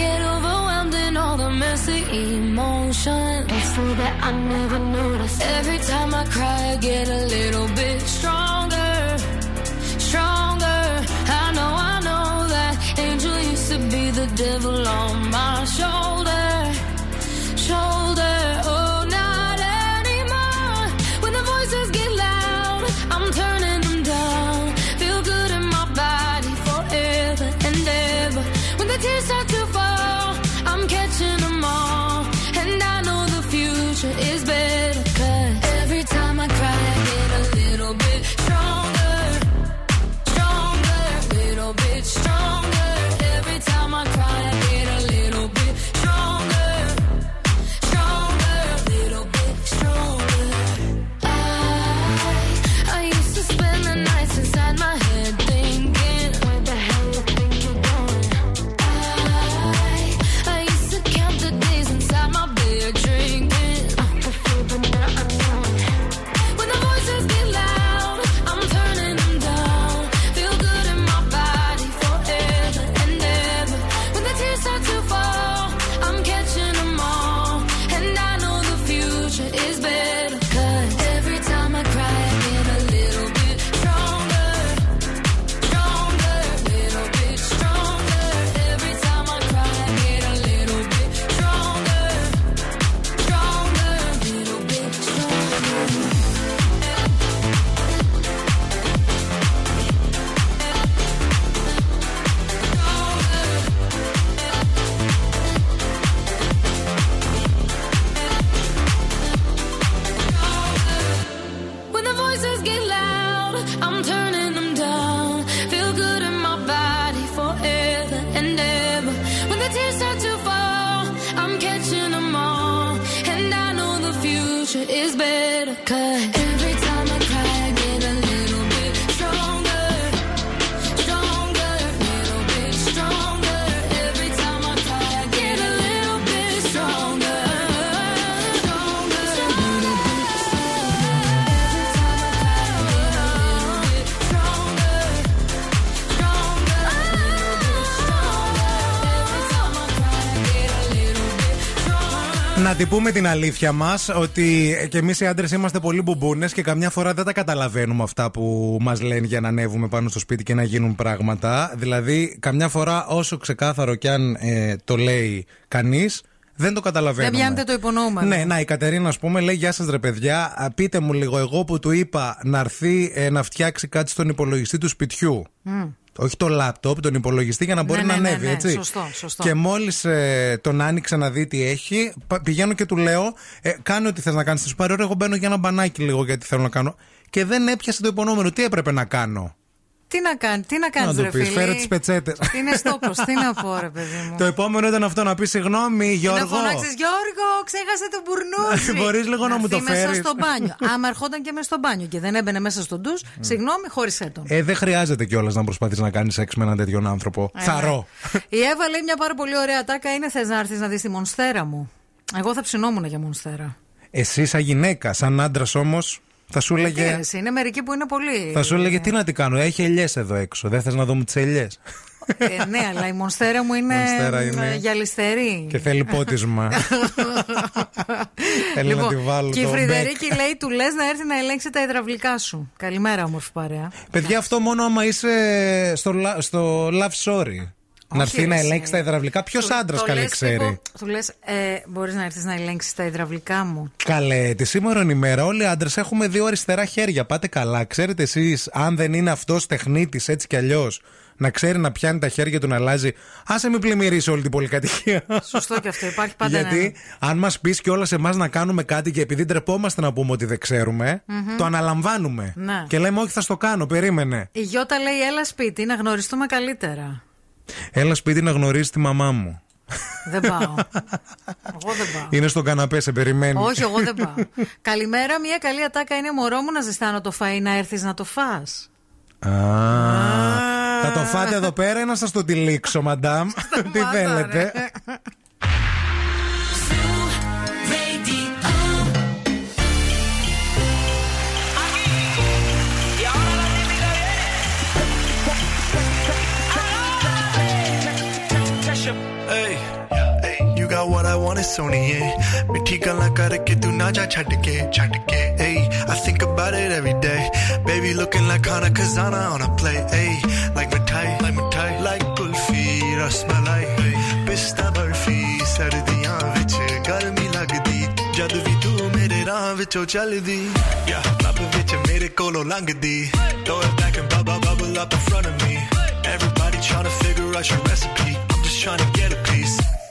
get overwhelmed in all the messy emotions. It's so that I never notice. Every time I cry, I get a little bit stronger. Devil on my shoulder. Πούμε την αλήθεια μας ότι και εμείς οι άντρες είμαστε πολύ μπουμπούνες και καμιά φορά δεν τα καταλαβαίνουμε αυτά που μας λένε για να ανέβουμε πάνω στο σπίτι και να γίνουν πράγματα. Δηλαδή, καμιά φορά όσο ξεκάθαρο κι αν ε, το λέει κανείς, δεν το καταλαβαίνουμε. Δεν πιάνετε το υπονοούμενο. Ναι, να, η Κατερίνα, ας πούμε, λέει: Γεια σας, ρε παιδιά. Α, Πείτε μου λίγο, εγώ που του είπα να έρθει ε, να φτιάξει κάτι στον υπολογιστή του σπιτιού. Μμ. Όχι το λάπτοπ, τον υπολογιστή για να μπορεί Ναι, να ναι, ναι, ανέβει, ναι, έτσι. σωστό, σωστό. Και μόλις τον άνοιξε να δει τι έχει, πα- πηγαίνω και του λέω: ε, Κάνε ό,τι θες να κάνεις. Θα σου πάρει ώρα, εγώ μπαίνω για ένα μπανάκι λίγο γιατί θέλω να κάνω. Και δεν έπιασε το υπονόμενο. Τι έπρεπε να κάνω. Τι να κάνει, τι να κάνεις, να ρε του πεις, φίλε. φέρε τις πετσέτες. Είναι στόχο, τι να πω, ρε παιδί μου; [laughs] το επόμενο ήταν αυτό να πεις συγγνώμη, Να Γιώργο. φωνάξεις Γιώργο, ξέχασε τον μπουρνούζι. [laughs] Μπορείς λίγο να μου το έρθει μέσα φέρεις. στο μπάνιο. Άμα ερχόταν και μέσα στο μπάνιο και δεν έμπαινε μέσα στον ντου, συγγνώμη, χώρισέ τον. Ε, δεν χρειάζεται κιόλας να προσπαθείς να κάνεις σεξ με έναν τέτοιον άνθρωπο. Ε, Θαρώ. Η Εύα λέει μια πάρα πολύ ωραία τάκα. Είναι θες να έρθεις να δεις τη μονστέρα μου; Εγώ θα ψινόμουν για μονστέρα. Εσύ, σαν γυναίκα, σαν άντρας όμως, θα σου Τι έλεγε. εσύ, είναι μερικοί που είναι πολύ. Θα σου έλεγε τι να τι κάνω, έχει ελιές εδώ έξω. Δεν θες να δούμε τις ελιές; Ε, ναι, αλλά η μονστέρα μου είναι, Μονστέρα είναι. ε, γυαλιστερή. Και θέλει πότισμα. Θέλει να τη βάλω και η το Φρυδερίκη λέει: Του λες να έρθει να ελέγξει τα υδραυλικά σου. Καλημέρα, όμορφη παρέα. Παιδιά, αυτό μόνο άμα είσαι στο, λα- στο love story. Να έρθει ρε, να εσύ. ελέγξει τα υδραυλικά. Ποιος άντρα Το καλέ λες ξέρει; λίγο- Του λες: ε, Μπορείς να έρθεις να ελέγξεις τα υδραυλικά μου. Καλέ, τη σήμερα ημέρα όλοι οι άντρες έχουμε δύο αριστερά χέρια. Πάτε καλά. Ξέρετε εσείς, αν δεν είναι αυτός τεχνίτης έτσι κι αλλιώς, να ξέρει να πιάνει τα χέρια του να αλλάζει. Άσε μην πλημμυρίσει όλη την πολυκατοικία. Σωστό και αυτό. Υπάρχει πάντα Γιατί αν μας πεις κιόλας εμάς να κάνουμε κάτι και επειδή ντρεπόμαστε να πούμε ότι δεν ξέρουμε, Μμμ. το αναλαμβάνουμε. Ναι. Και λέμε, Όχι, θα στο κάνω, περίμενε. Η Γιώτα λέει: Έλα σπίτι να γνωριστούμε καλύτερα. Έλα σπίτι να γνωρίσει τη μαμά μου. Δεν πάω. εγώ δεν πάω. Είναι στον καναπέ, σε περιμένει. Όχι, εγώ δεν πάω. Καλημέρα, μια καλή ατάκα είναι μωρό μου να ζεστάνω το φαΐ να έρθεις να το φας. Α, θα το φάτε εδώ πέρα ή να σας το τυλίξω, μαντάμ; Τι θέλετε; what I want is Sony. Mithi gala karke tu na ja chhatke, chhatke. Hey, I think about it every day. Baby looking like Hana Kazana on a play. Hey, like Mithai, like Mithai, like Kulfi, Rasmalai, hey. Pista Barfi, Sardiyan vich garmi lagdi. Jad vi tu mere raah vich oh chaldi. Yeah, club vich mere kolo langdi. Hey. Throw back and bubble bubble up in front of me. Hey. Everybody trying to figure out your recipe. I'm just trying to get a piece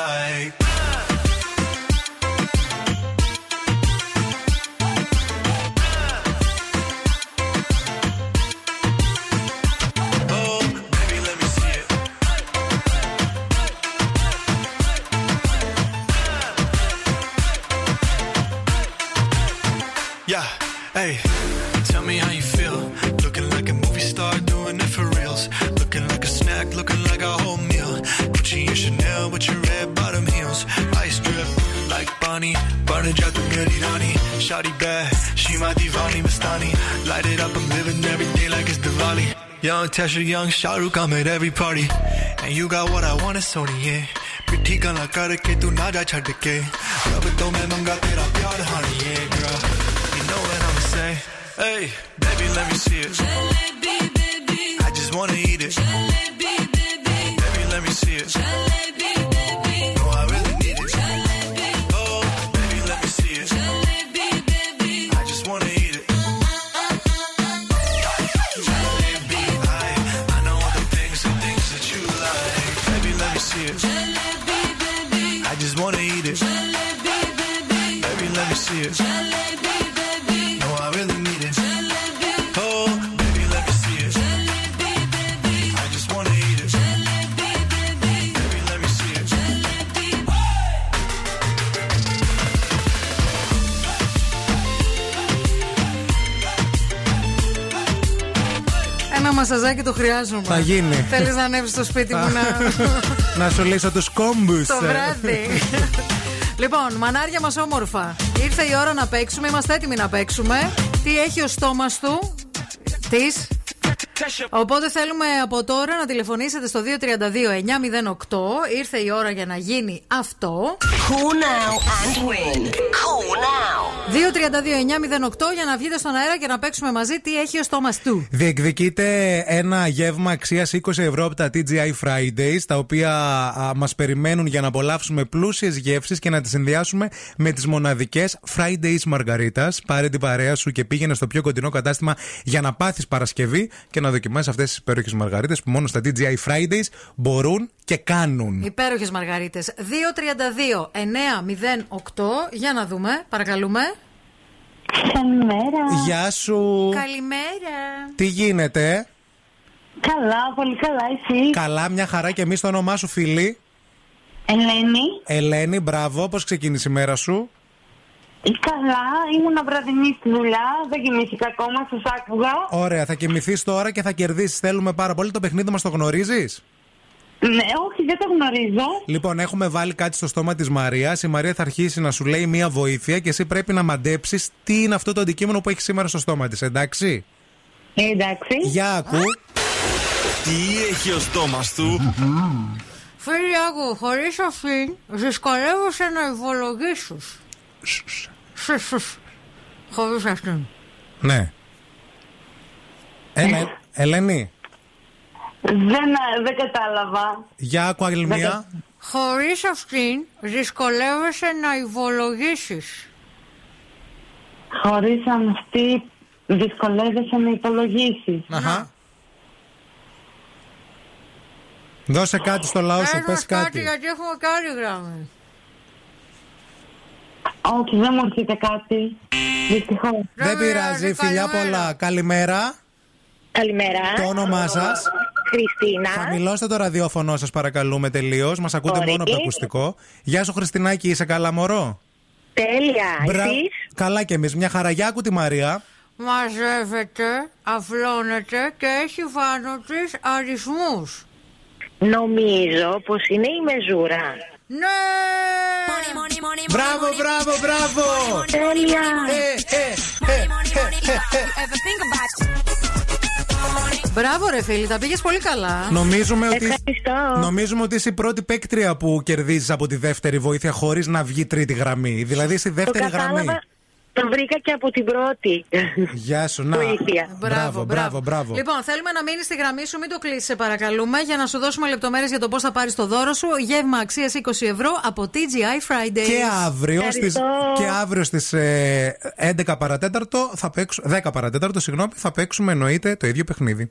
Like. Bonnie, burning out the Miri Rani. Shawty bad, she my divani Mastani. Light it up, I'm living every day like it's Diwali. Young Tesha, young Shahrukh, I'm at every party. And you got what I want, it's Sony, yeah. पिट्ठी गला करके तू ना जा छड़ के रब तो मैं मंगा तेरा प्यार honey, yeah, girl. You know what I'ma say. Hey, baby, let me see it. I just wanna eat it. Baby, let me see it. No, μασαζάκι το χρειάζομαι. Θα γίνει. Θέλεις να ανέβεις στο σπίτι μου να. να σου λύσω τους κόμπους. το βράδυ. λοιπόν, μανάρια μας όμορφα. Ήρθε η ώρα να παίξουμε. Είμαστε έτοιμοι να παίξουμε. Τι έχει ο στόμας του; Της. Οπότε θέλουμε από τώρα να τηλεφωνήσετε στο 232-908. Ήρθε η ώρα για να γίνει αυτό. Call now and win. Call now. 232-908 για να βγείτε στον αέρα και να παίξουμε μαζί τι έχει ο στόμας του; Διεκδικείται ένα γεύμα αξίας 20 ευρώ από τα TGI Fridays, τα οποία μας περιμένουν για να απολαύσουμε πλούσιες γεύσεις και να τις συνδυάσουμε με τις μοναδικές Fridays Margaritas. Πάρε την παρέα σου και πήγαινε στο πιο κοντινό κατάστημα για να πάθεις Παρασκευή και να δοκιμάσεις αυτές τις υπέροχες μαργαρίτες που μόνο στα TGI Fridays μπορούν και κάνουν. Υπέροχες Μαργαρίτες. 232-908. Για να δούμε, παρακαλούμε. Καλημέρα. Γεια σου. Καλημέρα. Τι γίνεται, Καλά, πολύ καλά, εσύ; Καλά, μια χαρά και εμείς το όνομά σου, φίλη. Ελένη. Ελένη, μπράβο. Πώς ξεκίνησε η μέρα σου; Καλά, ήμουν βραδινή στη δουλειά, δεν κοιμήθηκα ακόμα, σας άκουγα. Ωραία, θα κοιμηθείς τώρα και θα κερδίσεις. Θέλουμε πάρα πολύ. Το παιχνίδι μας το γνωρίζεις; Ναι, όχι, δεν το γνωρίζω. Λοιπόν, έχουμε βάλει κάτι στο στόμα της Μαρίας. Η Μαρία θα αρχίσει να σου λέει μία βοήθεια και εσύ πρέπει να μαντέψεις τι είναι αυτό το αντικείμενο που έχει σήμερα στο στόμα της, εντάξει; Ε, εντάξει. Για ακού. Τι έχει ο στόμας του; Φίλοι, άκου, χωρίς αυτήν, δυσκολεύεσαι να υπολογίσει. Χωρίς αυτήν. Ναι. Έλα, Ελένη, Δεν, δεν κατάλαβα. για άκου άλλη μία. Χωρίς αυτήν, δυσκολεύεσαι να υπολογίσει. Χωρίς αυτή δυσκολεύεσαι να υπολογίσεις. Αχα. Δώσε κάτι στο λαό σου, Πες πες μας κάτι κάτι. γιατί έχουμε και άλλη γραμμή. Όχι, δεν μου έρχεται κάτι. Δυστυχώς. Δεν πειράζει, φιλιά πολλά. Καλημέρα. Καλημέρα. Το όνομά σας. Χριστίνα. Χαμηλώστε το ραδιόφωνο σας, παρακαλούμε τελείως. Μας ακούτε Ωραία. μόνο από το ακουστικό. Γεια σου, Χριστινάκη, είσαι καλά, μωρό; Τέλεια. Μπρα- Εσείς; Καλά κι εμείς. Μια χαρά. Για άκου τη Μαρία. Μαζεύεται, αυλώνεται και έχει πάνω της αριθμούς. Νομίζω πως είναι η μεζούρα. Ναι! Μπράβο, μπράβο, μπράβο! Τέλεια! Μπράβο, ρε φίλοι, τα πήγες πολύ καλά. Νομίζουμε ότι, Ευχαριστώ. νομίζουμε ότι είσαι η πρώτη παίκτρια που κερδίζεις από τη δεύτερη βοήθεια χωρίς να βγει τρίτη γραμμή. Δηλαδή είσαι η Το δεύτερη γραμμή. Κατάλαβα. Το βρήκα και από την πρώτη. Γεια σου, να. Βοήθεια. Μπράβο, μπράβο, μπράβο. Λοιπόν, θέλουμε να μείνεις στη γραμμή σου, μην το κλείσεις, σε παρακαλούμε, για να σου δώσουμε λεπτομέρειες για το πώς θα πάρεις το δώρο σου. Γεύμα αξίας 20 ευρώ από TGI Fridays. Και αύριο, στις, και αύριο στις ε, 11 παρατέταρτο θα παίξουμε, 10 παρατέταρτο, συγγνώμη, θα παίξουμε εννοείται το ίδιο παιχνίδι.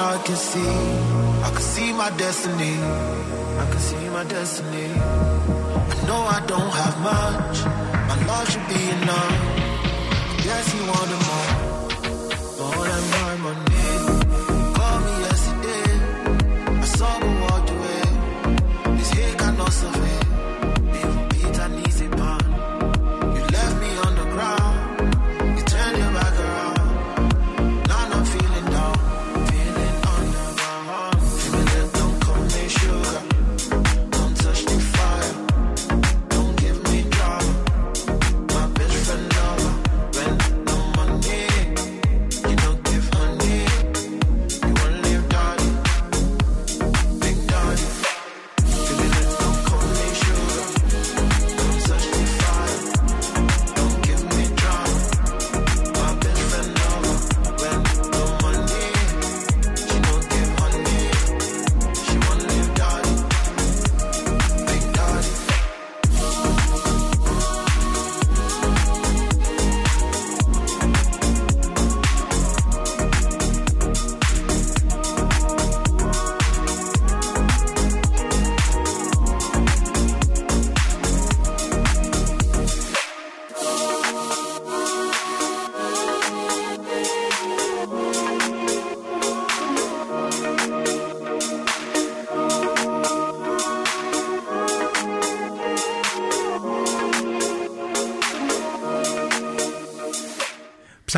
I can see. I can see my destiny.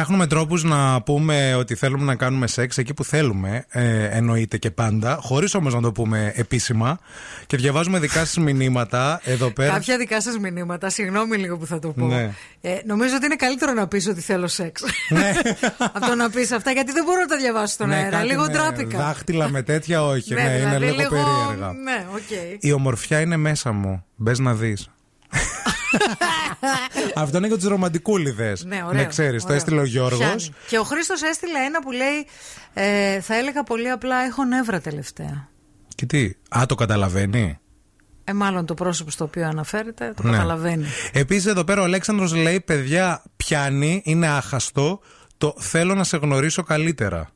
Ψάχνουμε τρόπους να πούμε ότι θέλουμε να κάνουμε σεξ εκεί που θέλουμε, ε, εννοείται και πάντα, χωρίς όμως να το πούμε επίσημα. Και διαβάζουμε δικά σας μηνύματα εδώ πέρα. Κάποια δικά σας μηνύματα, συγγνώμη λίγο που θα το πω. Ναι. Ε, νομίζω ότι είναι καλύτερο να πεις ότι θέλω σεξ. Ναι. [laughs] Από το να πεις αυτά, γιατί δεν μπορώ να τα διαβάσω στον Ναι, αέρα. κάτι λίγο ντράπηκα. Δάχτυλα με τέτοια, όχι. Ναι, ναι, είναι δηλαδή λίγο, λίγο- περίεργα. Ναι, οκ. Η ομορφιά είναι μέσα μου. Μπες να δεις. Αυτό είναι για τους ρομαντικούλιδες. Ναι, ωραίο, Ναι, ξέρεις, το ωραίο. έστειλε ο Γιώργος. Πιάνει. Και ο Χρήστος έστειλε ένα που λέει ε, Θα έλεγα πολύ απλά έχω νεύρα τελευταία. Και τι, Α, το καταλαβαίνει; Ε, μάλλον το πρόσωπο στο οποίο αναφέρεται το Ναι. καταλαβαίνει. Επίσης, εδώ πέρα ο Αλέξανδρος λέει: Παιδιά, πιάνει, είναι άχαστο. Το θέλω να σε γνωρίσω καλύτερα.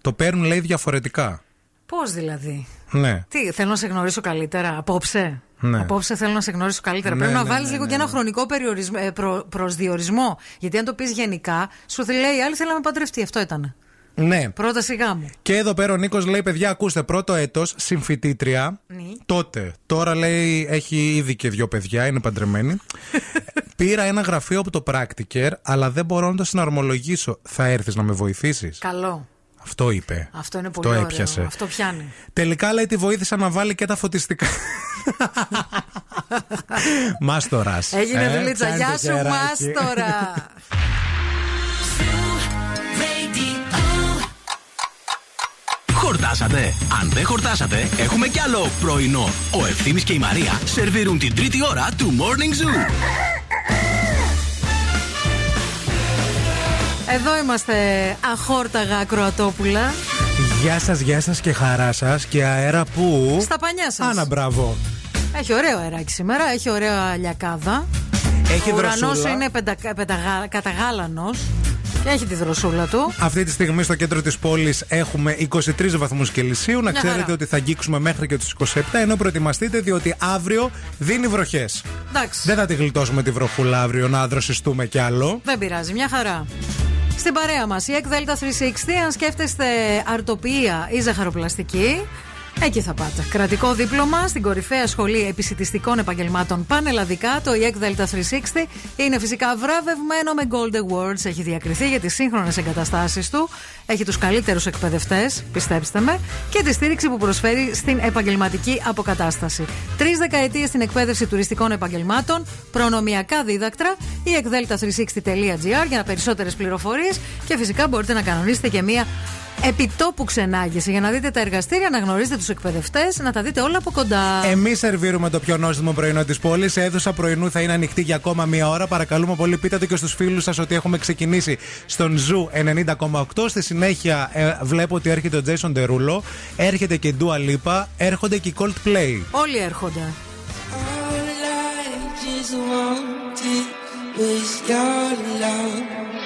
Το παίρνουν, λέει, διαφορετικά. Πώς δηλαδή; Ναι. Τι, θέλω να σε γνωρίσω καλύτερα. Απόψε; Ναι. Απόψε θέλω να σε γνωρίσω καλύτερα. Ναι, Πρέπει να ναι, βάλεις ναι, λίγο ναι, και ένα ναι. χρονικό περιορισμό, ε, προ, προσδιορισμό. Γιατί αν το πεις γενικά, σου θα λέει η άλλη θέλει να με παντρευτεί. Αυτό ήταν. Ναι. Πρόταση γάμου. Και εδώ πέρα ο Νίκος λέει: Παιδιά, ακούστε, πρώτο έτος, συμφοιτήτρια. Ναι. Τότε. Τώρα λέει: Έχει ήδη και δύο παιδιά, είναι παντρεμένη. [laughs] Πήρα ένα γραφείο από το Practicer, αλλά δεν μπορώ να το συναρμολογήσω. Θα έρθεις να με βοηθήσεις; Καλό. Αυτό είπε. Αυτό είναι πολύ Αυτό ωραίο. έπιασε. Αυτό πιάνει. Τελικά λέει τη βοήθησα να βάλει και τα φωτιστικά. [laughs] Μάστορας. Έγινε δουλίτσα. Γεια σου, Μάστορα. Χορτάσατε. Αν δεν χορτάσατε, έχουμε κι άλλο πρωινό. Ο Ευθύμης και η Μαρία σερβίρουν την τρίτη ώρα του Morning Zoo. Εδώ είμαστε αχόρταγα ακροατόπουλα. Γεια σας, γεια σας και χαρά σας και αέρα που. Στα πανιά σας. Άνα, μπράβο. Έχει ωραίο αεράκι σήμερα, έχει ωραία λιακάδα. Έχει Ο ουρανός δροσούλα. είναι πεντα, πενταγα- καταγάλανος και έχει τη δροσούλα του. Αυτή τη στιγμή στο κέντρο της πόλης έχουμε 23 βαθμούς Κελσίου. Να Μια ξέρετε χαρά. ότι θα αγγίξουμε μέχρι και τους 27, ενώ προετοιμαστείτε διότι αύριο δίνει βροχές. Εντάξει. Δεν θα τη γλιτώσουμε τη βροχούλα αύριο να δροσιστούμε κι άλλο. Δεν πειράζει, μια χαρά. Στην παρέα μας, η ΕΚ Δέλτα 360, αν σκέφτεστε αρτοπία ή ζαχαροπλαστική, εκεί θα πάτε. Κρατικό δίπλωμα στην κορυφαία σχολή επισητιστικών επαγγελμάτων πανελλαδικά. Το ΙΕΚ Δέλτα 360 είναι φυσικά βραβευμένο με Gold Awards. Έχει διακριθεί για τις σύγχρονες εγκαταστάσεις του. Έχει τους καλύτερους εκπαιδευτές, πιστέψτε με, και τη στήριξη που προσφέρει στην επαγγελματική αποκατάσταση. Τρεις δεκαετίες στην εκπαίδευση τουριστικών επαγγελμάτων, προνομιακά δίδακτρα iekdelta360.gr για περισσότερες πληροφορίες και φυσικά μπορείτε να κανονίσετε και μία επιτόπου ξενάγηση για να δείτε τα εργαστήρια, να γνωρίσετε τους εκπαιδευτές, να τα δείτε όλα από κοντά. Εμείς σερβίρουμε το πιο νόστιμο πρωινό της πόλης. Η αίθουσα πρωινού θα είναι ανοιχτή για ακόμα μία ώρα. Παρακαλούμε πολύ, πείτε το και στους φίλους σας ότι έχουμε ξεκινήσει στον Zoo 90,8. Στη συνέχεια ε, βλέπω ότι έρχεται ο Jason Derulo, έρχεται και η Dua Lipa, έρχονται και οι Coldplay. Όλοι έρχονται. All I just wanted was your love.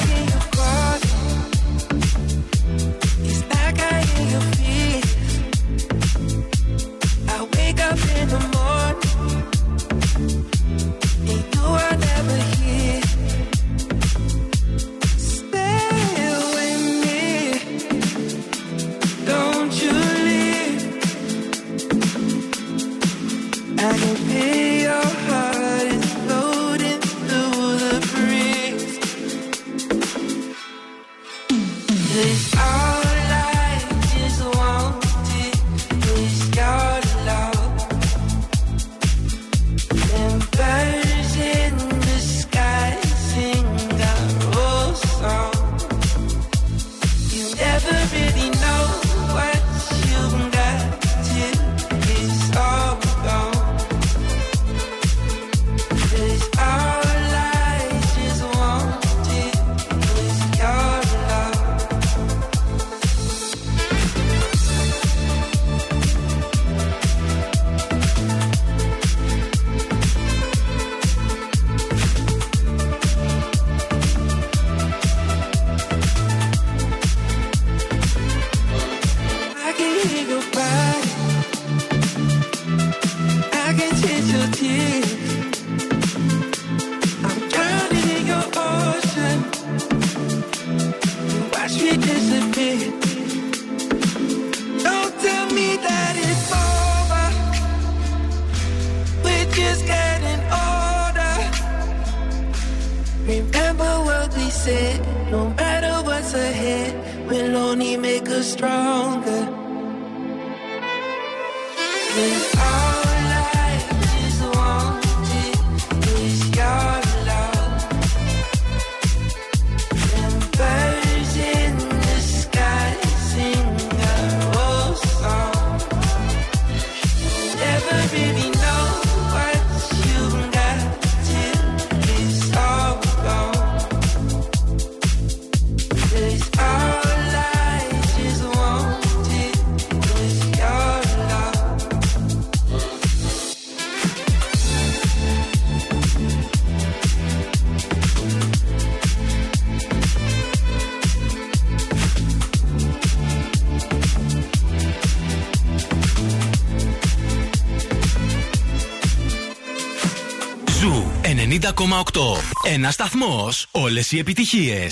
Ένα σταθμό. Όλε οι επιτυχίε.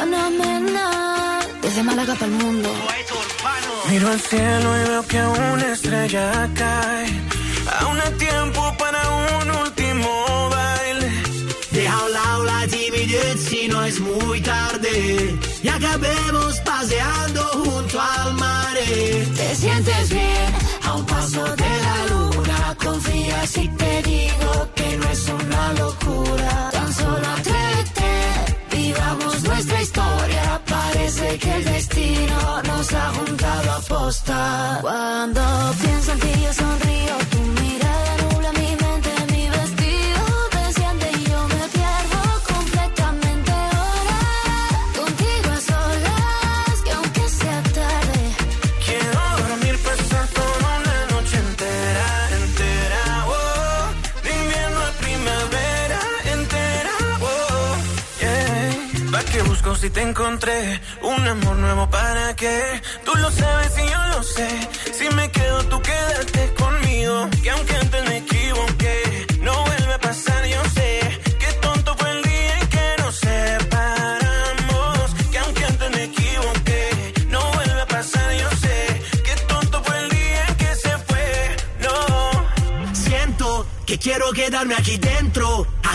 Ana Mena, desde Málaga para el mundo. Miro al cielo y veo que una estrella cae. Aún hay tiempo para un último baile. Deja a un lado la timidez si no es muy tarde. Y acabemos paseando junto al mar. Te sientes bien a un paso de la luna. Confía si te digo que no es una locura. Tan solo atrévete, vivamos nuestra historia. Parece que el destino nos ha juntado a posta. Cuando pienso en ti yo sonrío, si te encontré? Un amor nuevo para qué? Tú lo sabes y yo lo sé. Si me quedo, tú quédate conmigo. Que aunque antes me equivoqué, no vuelve a pasar, yo sé. Qué tonto fue el día en que nos separamos. Que aunque antes me equivoqué, no vuelve a pasar, yo sé. Qué tonto fue el día en que se fue, no. Siento que quiero quedarme aquí dentro,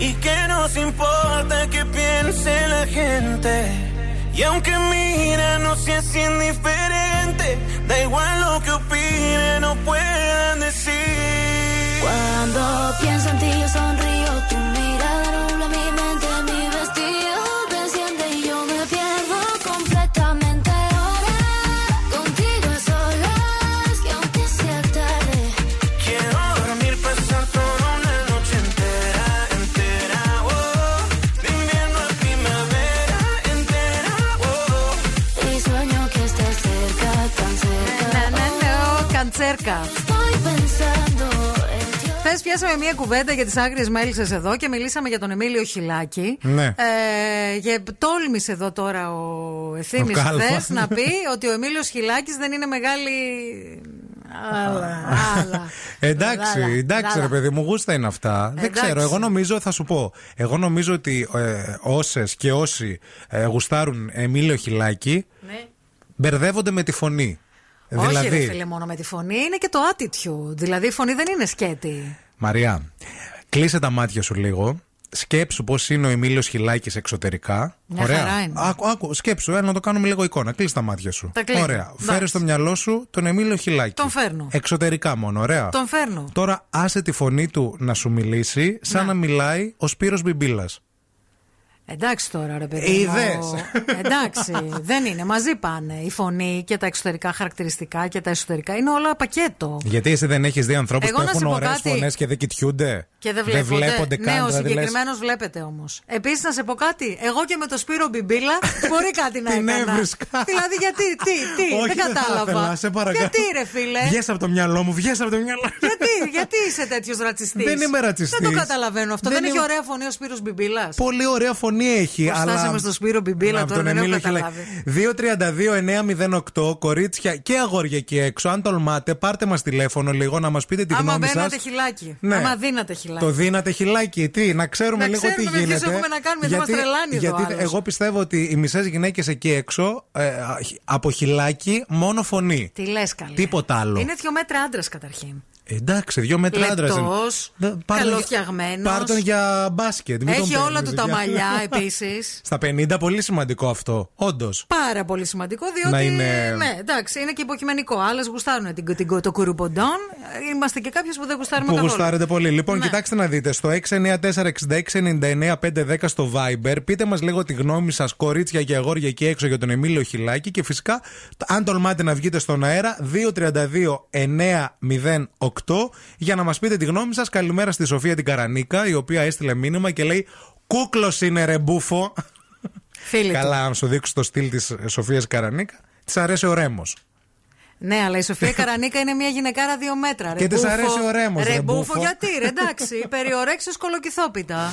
Y que nos importa que piense la gente. Y aunque mira, no seas indiferente. Da igual lo que opinen o puedan decir. Cuando pienso en ti yo sonrío, tu mirada Χθες πιάσαμε μια κουβέντα για τις άγριες μέλισσες εδώ και μιλήσαμε για τον Εμίλιο Χιλάκη. Ναι. Ε, και τόλμησε εδώ τώρα ο Ευθύνη Ο Κάλφα. χθες να πει ότι ο Εμίλιος Χιλάκης δεν είναι μεγάλη. Άλλα, άλλα. Εντάξει, Δάλα, εντάξει, δάλα. ρε παιδί μου, γούστα είναι αυτά. Δεν Εντάξει. ξέρω. Εγώ νομίζω, θα σου πω. Εγώ νομίζω ότι ε, όσες και όσοι ε, γουστάρουν Εμίλιο Χιλάκη Ναι. μπερδεύονται με τη φωνή. Όχι, δηλαδή, ρε φίλε, μόνο με τη φωνή είναι και το attitude. Δηλαδή η φωνή δεν είναι σκέτη. Μαριά, κλείσε τα μάτια σου λίγο. Σκέψου πώς είναι ο Εμίλιος Χιλάκης εξωτερικά. Μια Ωραία. χαρά είναι. Άκου, άκου, σκέψου, έλα να το κάνουμε λίγο εικόνα. Κλείσε τα μάτια σου. Τα κλείνω. Ωραία. Εντάξει. Φέρε στο μυαλό σου τον Εμίλιο Χιλάκη. Τον φέρνω. Εξωτερικά μόνο, ωραία. Τον φέρνω. Τώρα άσε τη φωνή του να σου μιλήσει σαν να, μιλάει ο Σπύρος Μπιμπίλας. Εντάξει τώρα, ρε παιδί. Είδες. μου. Εντάξει, δεν είναι. Μαζί πάνε. Η φωνή και τα εξωτερικά χαρακτηριστικά και τα εσωτερικά είναι όλα πακέτο. Γιατί εσύ δεν έχεις δει ανθρώπους Εγώ που να σου έχουν πω ωραίες κάτι. φωνές και δεν κοιτιούνται; Και δεν βλέπονται. βλέπονται καν. ναι, ο δηλαδή, λες, συγκεκριμένος βλέπετε όμως. Επίσης, να σε πω κάτι. Εγώ και με το Σπύρο Μπιμπίλα [laughs] μπορεί κάτι να Την έκανα. έβρισκα. δηλαδή, γιατί, τι, τι, Όχι, δεν θα κατάλαβα. ήθελα, σε παρακαλώ. γιατί, ρε φίλε; Βγες από το μυαλό μου, βγες από το μυαλό μου. γιατί, γιατί είσαι τέτοιος ρατσιστής; Δεν είμαι ρατσιστής. Δεν το καταλαβαίνω αυτό. Δεν, Δεν έχει είμαι- ωραία φωνή ο Σπύρος Μπιμπίλας. Πολύ ωραία φωνή έχει. Πώς αλλά... φτάσαμε στο Σπύρο Μπιμπίλα Από τώρα, τον δεν έχω Εμίλιο καταλάβει. 232-908, κορίτσια και αγόρια εκεί έξω. Αν τολμάτε, πάρτε μας τηλέφωνο λίγο να μας πείτε τη Άμα γνώμη σας. μπαίνατε χιλάκι. Ναι. Άμα δίνατε χιλάκι. Χιλάκι. Το δίνατε χιλάκι, τι, να ξέρουμε Να λίγο ξέρουμε τι με ποιους γίνεται. έχουμε να κάνουμε, δεν μας τρελάνει εδώ γιατί άλλος. εγώ πιστεύω ότι οι μισές γυναίκες εκεί έξω ε, από χιλάκι μόνο φωνή. Τι λες, καλέ. Τίποτα άλλο. Είναι δύο μέτρα άντρας καταρχήν. Ε, Εντάξει, δύο μέτρα άντρας. Λεπτός, καλοφτιαγμένος. Πάρ' τον για μπάσκετ. μην τον Έχει όλα παίρνεις του τα για- μαλλιά [laughs] επίσης. Στα 50 πολύ σημαντικό αυτό. Όντως. Πάρα πολύ σημαντικό, διότι. Να είναι- Ναι, εντάξει, είναι και υποκειμενικό. Άλλες γουστάρουν την, την, το κουρουποντόν. Είμαστε και κάποιες που δεν γουστάρουμε Που καθόλου. γουστάρετε πολύ. Λοιπόν, Ναι. κοιτάξτε να δείτε. Στο 694-6699-510 στο Viber, πείτε μας λίγο τη γνώμη σας, κορίτσια και αγόρια εκεί έξω για τον Εμίλιο Χιλάκη. Και φυσικά, αν τολμάτε να βγείτε στον αέρα, 232-908 για να μας πείτε τη γνώμη σας. Καλημέρα στη Σοφία την Καρανίκα, η οποία έστειλε μήνυμα και λέει Κούκλος είναι ρε μπούφο. Φίλη του. Καλά, αν σου δείξω το στυλ της Σοφίας Καρανίκα, της αρέσει ο Ρέμος. Ναι, αλλά η Σοφία Καρανίκα είναι μια γυναικάρα δύο μέτρα. Και της Ρεμπούφο. αρέσει ο Ρέμος, ρε Ρεμπούφο, μπούφο. γιατί, ρε, εντάξει. [laughs] Περιορέξιο κολοκυθόπιτα.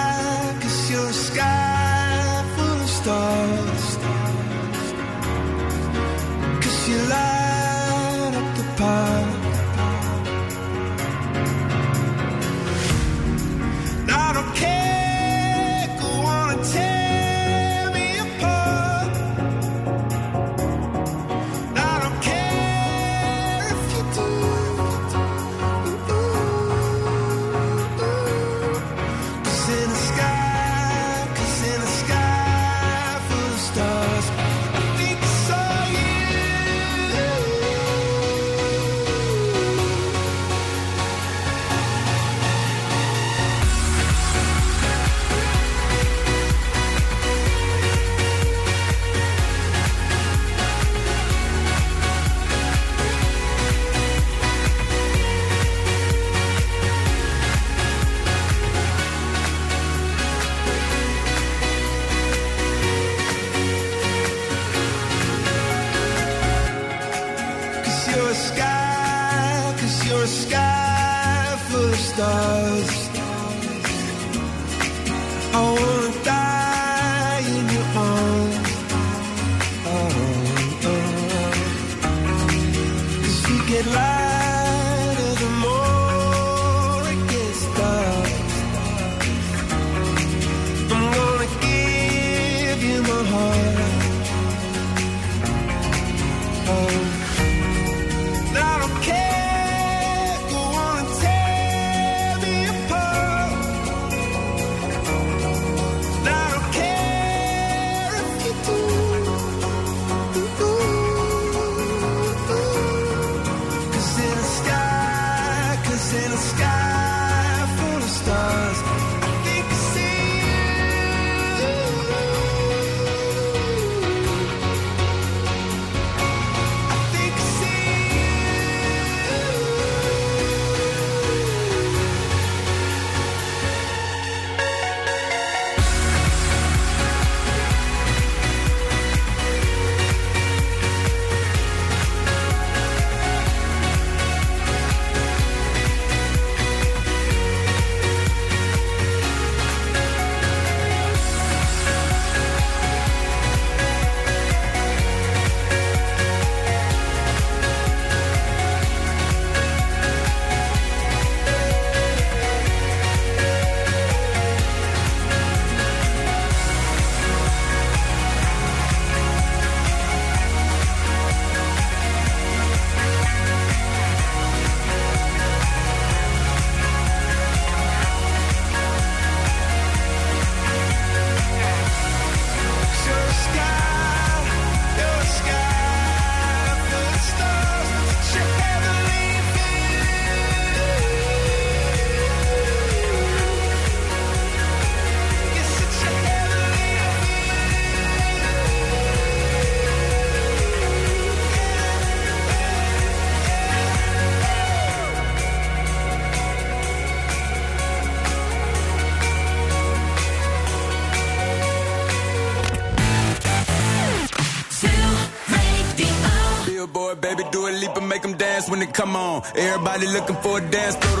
come on. Everybody looking for a dance floor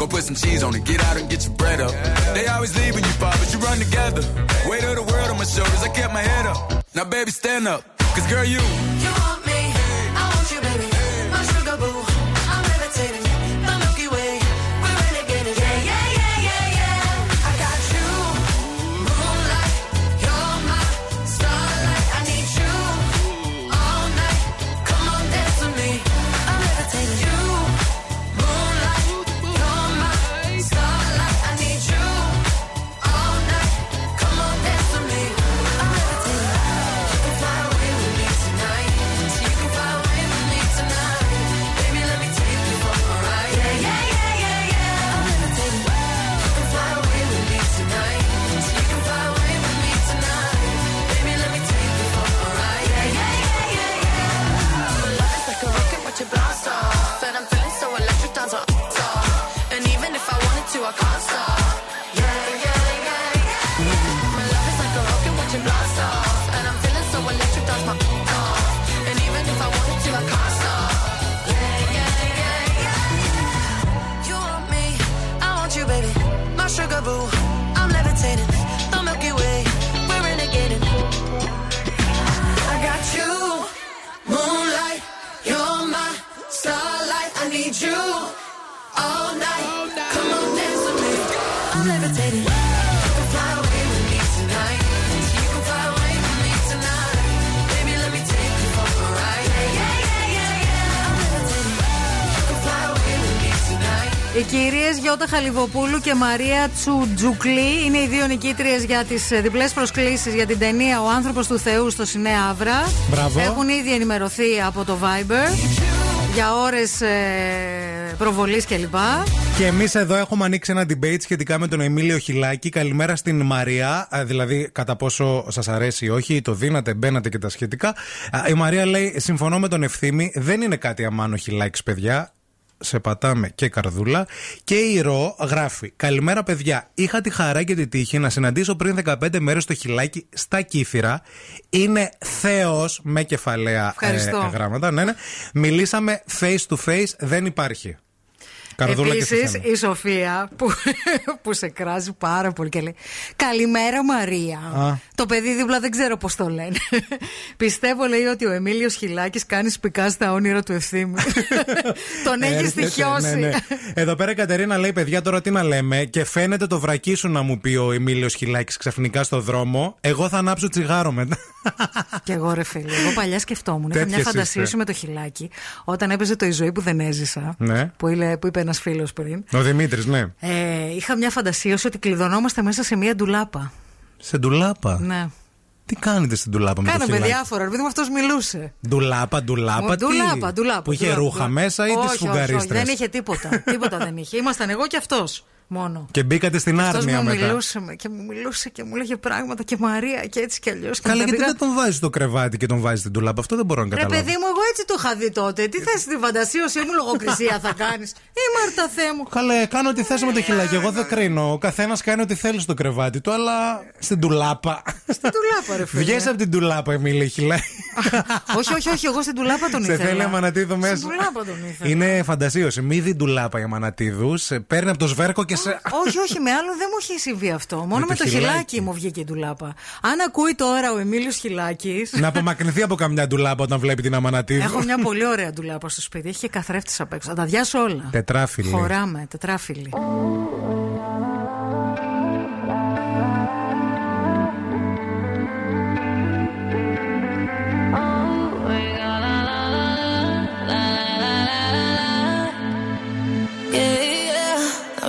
go put some cheese on it, get out and get your bread up. They always leave when you fall, but you run together. Weight of the world on my shoulders, I kept my head up. Now, baby, stand up, cause girl, you. Χαλιβοπούλου και Μαρία Τσουτζουκλή είναι οι δύο νικήτριες για τις διπλές προσκλήσεις για την ταινία Ο άνθρωπος του Θεού στο Σινέ Αύρα. Μπράβο. Έχουν ήδη ενημερωθεί από το Viber για ώρες προβολής κλπ. Και εμείς εδώ έχουμε ανοίξει ένα debate σχετικά με τον Εμίλιο Χιλάκη. Καλημέρα στην Μαρία. Α, Δηλαδή, κατά πόσο σας αρέσει ή όχι, το δίνατε, μπαίνατε και τα σχετικά. Α, Η Μαρία λέει: Συμφωνώ με τον Ευθύμη, δεν είναι κάτι αμάνο Χιλάκης, παιδιά. Σε πατάμε και καρδούλα. Και η Ρο γράφει: Καλημέρα, παιδιά. Είχα τη χαρά και τη τύχη να συναντήσω πριν 15 μέρες το χιλάκι στα κύθυρα. Είναι Θεός με κεφαλαία Ευχαριστώ. γράμματα. Ναι, ναι. Μιλήσαμε face to face, δεν υπάρχει. Καρδούλα και σε Επίση, σένα. η Σοφία που, [laughs] που σε κράζει πάρα πολύ και λέει Καλημέρα Μαρία. Α. Το παιδί δίπλα δεν ξέρω πώς το λένε. [laughs] Πιστεύω, λέει, ότι ο Εμίλιος Χιλάκης κάνει σπικά στα όνειρα του ευθύμη. [laughs] Τον έχει Έρχεται, στοιχειώσει. ναι, ναι. Εδώ πέρα η Κατερίνα λέει: Παιδιά, τώρα τι να λέμε. Και φαίνεται το βρακί σου να μου πει ο Εμίλιος Χιλάκης ξαφνικά στο δρόμο. Εγώ θα ανάψω τσιγάρο μετά. Κι εγώ ρε φίλε. Εγώ παλιά σκεφτόμουν. Είχα μια Τέτοιες φαντασία είστε. σου με το χιλάκι όταν έπαιζε το Η ζωή που δεν έζησα. Ναι. Που, είπε, που είπε ένας φίλος πριν. Ο Δημήτρης, ναι. Ε, είχα μια φαντασίωση ότι κλειδωνόμαστε μέσα σε μια ντουλάπα. Σε ντουλάπα; Ναι. Τι κάνετε στην ντουλάπα με το Κάναμε χιλάκι. διάφορα. Επειδή αυτός μιλούσε. Ντουλάπα, ντουλάπα. τι; Ντουλάπα, ντουλάπα. Που είχε ντουλάπα, ρούχα ντουλάπα. μέσα ή όχι, τις όχι, όχι, σφουγγαρίστρε. δεν είχε τίποτα. τίποτα δεν είχε. Ήμασταν εγώ και αυτός. Μόνο. Και μπήκατε στην Αυτός άρμια μου μετά. μιλούσε με- και μου μιλούσε και μου έλεγε πράγματα και Μαρία και έτσι κι αλλιώς. Καλά, γιατί δεν τον βάζεις στο κρεβάτι και τον βάζεις στην τουλάπα; Αυτό δεν μπορώ να Ρε καταλάβω. παιδί μου, εγώ έτσι το είχα δει τότε. Τι θες στη φαντασίωσή μου λογοκρισία θα κάνεις. Ή Μάρτα Θεέ μου. Καλέ, κάνω ό,τι θες με το χιλάκι. Εγώ δεν κρίνω. Ο καθένας κάνει ό,τι θέλει στο κρεβάτι του, αλλά στην τουλάπα. Στην τουλάπα, ρε φίλε. Βγες από την τουλάπα, Εμίλη, χιλάκι. [laughs] όχι, όχι, όχι, εγώ στην τουλάπα τον Σε ήθελα. θέλει Αμανατίδου μέσα. Στην τουλάπα τον ήθελα. Είναι φαντασίωση. Μη δει τουλάπα η Αμανατίδου. σε Παίρνει από το σβέρκο και σε. Όχι, όχι, με άλλον δεν μου έχει συμβεί αυτό. Μόνο με, το το χιλάκι. χιλάκι μου βγήκε η τουλάπα. Αν ακούει τώρα ο Εμίλιος Χιλάκη. να απομακρυνθεί από καμιά τουλάπα όταν βλέπει την Αμανατίδου. Έχω μια πολύ ωραία ντουλάπα στο σπίτι. Έχει και καθρέφτη απ' έξω. Θα τα διάσω όλα. Τετράφυλλη. Χωράμε, τετράφυλλη.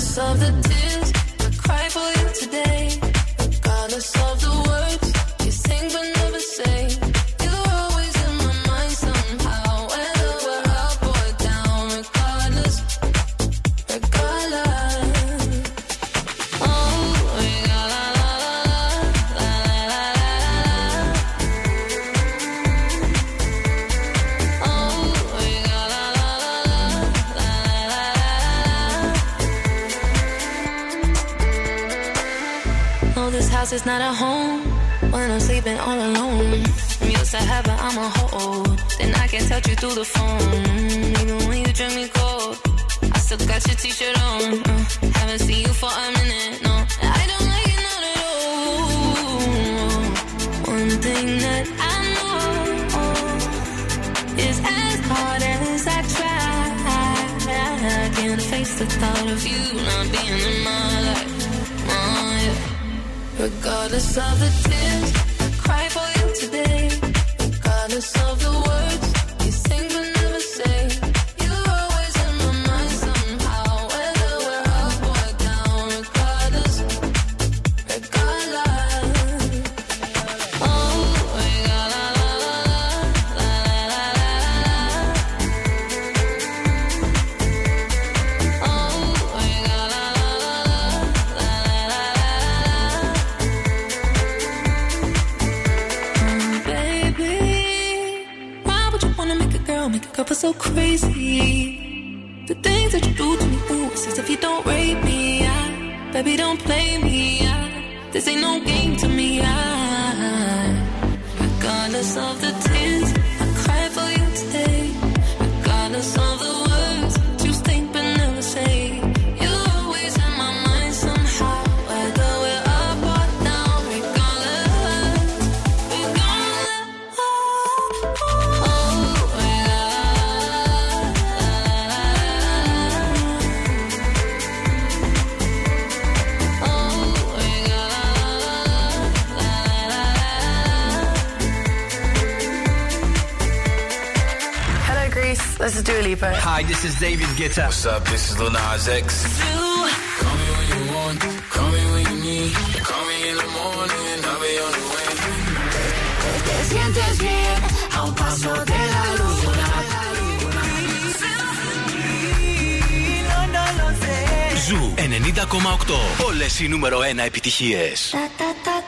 surface of the tears. House is not a home when I'm sleeping all alone. I'm used to have, but I'm a hold. Then I can touch you through the phone. Even when you drink me cold, I still got your t-shirt on. Uh, haven't seen you for a Regardless of the tears I cry for you today. Regardless of the Βίσκα, πιστωλάζεξ. Κόμι γύρω, κόμι Ζου, ενενήντα κομμάτια. Όλες οι νούμερο ένα επιτυχίες. Τα.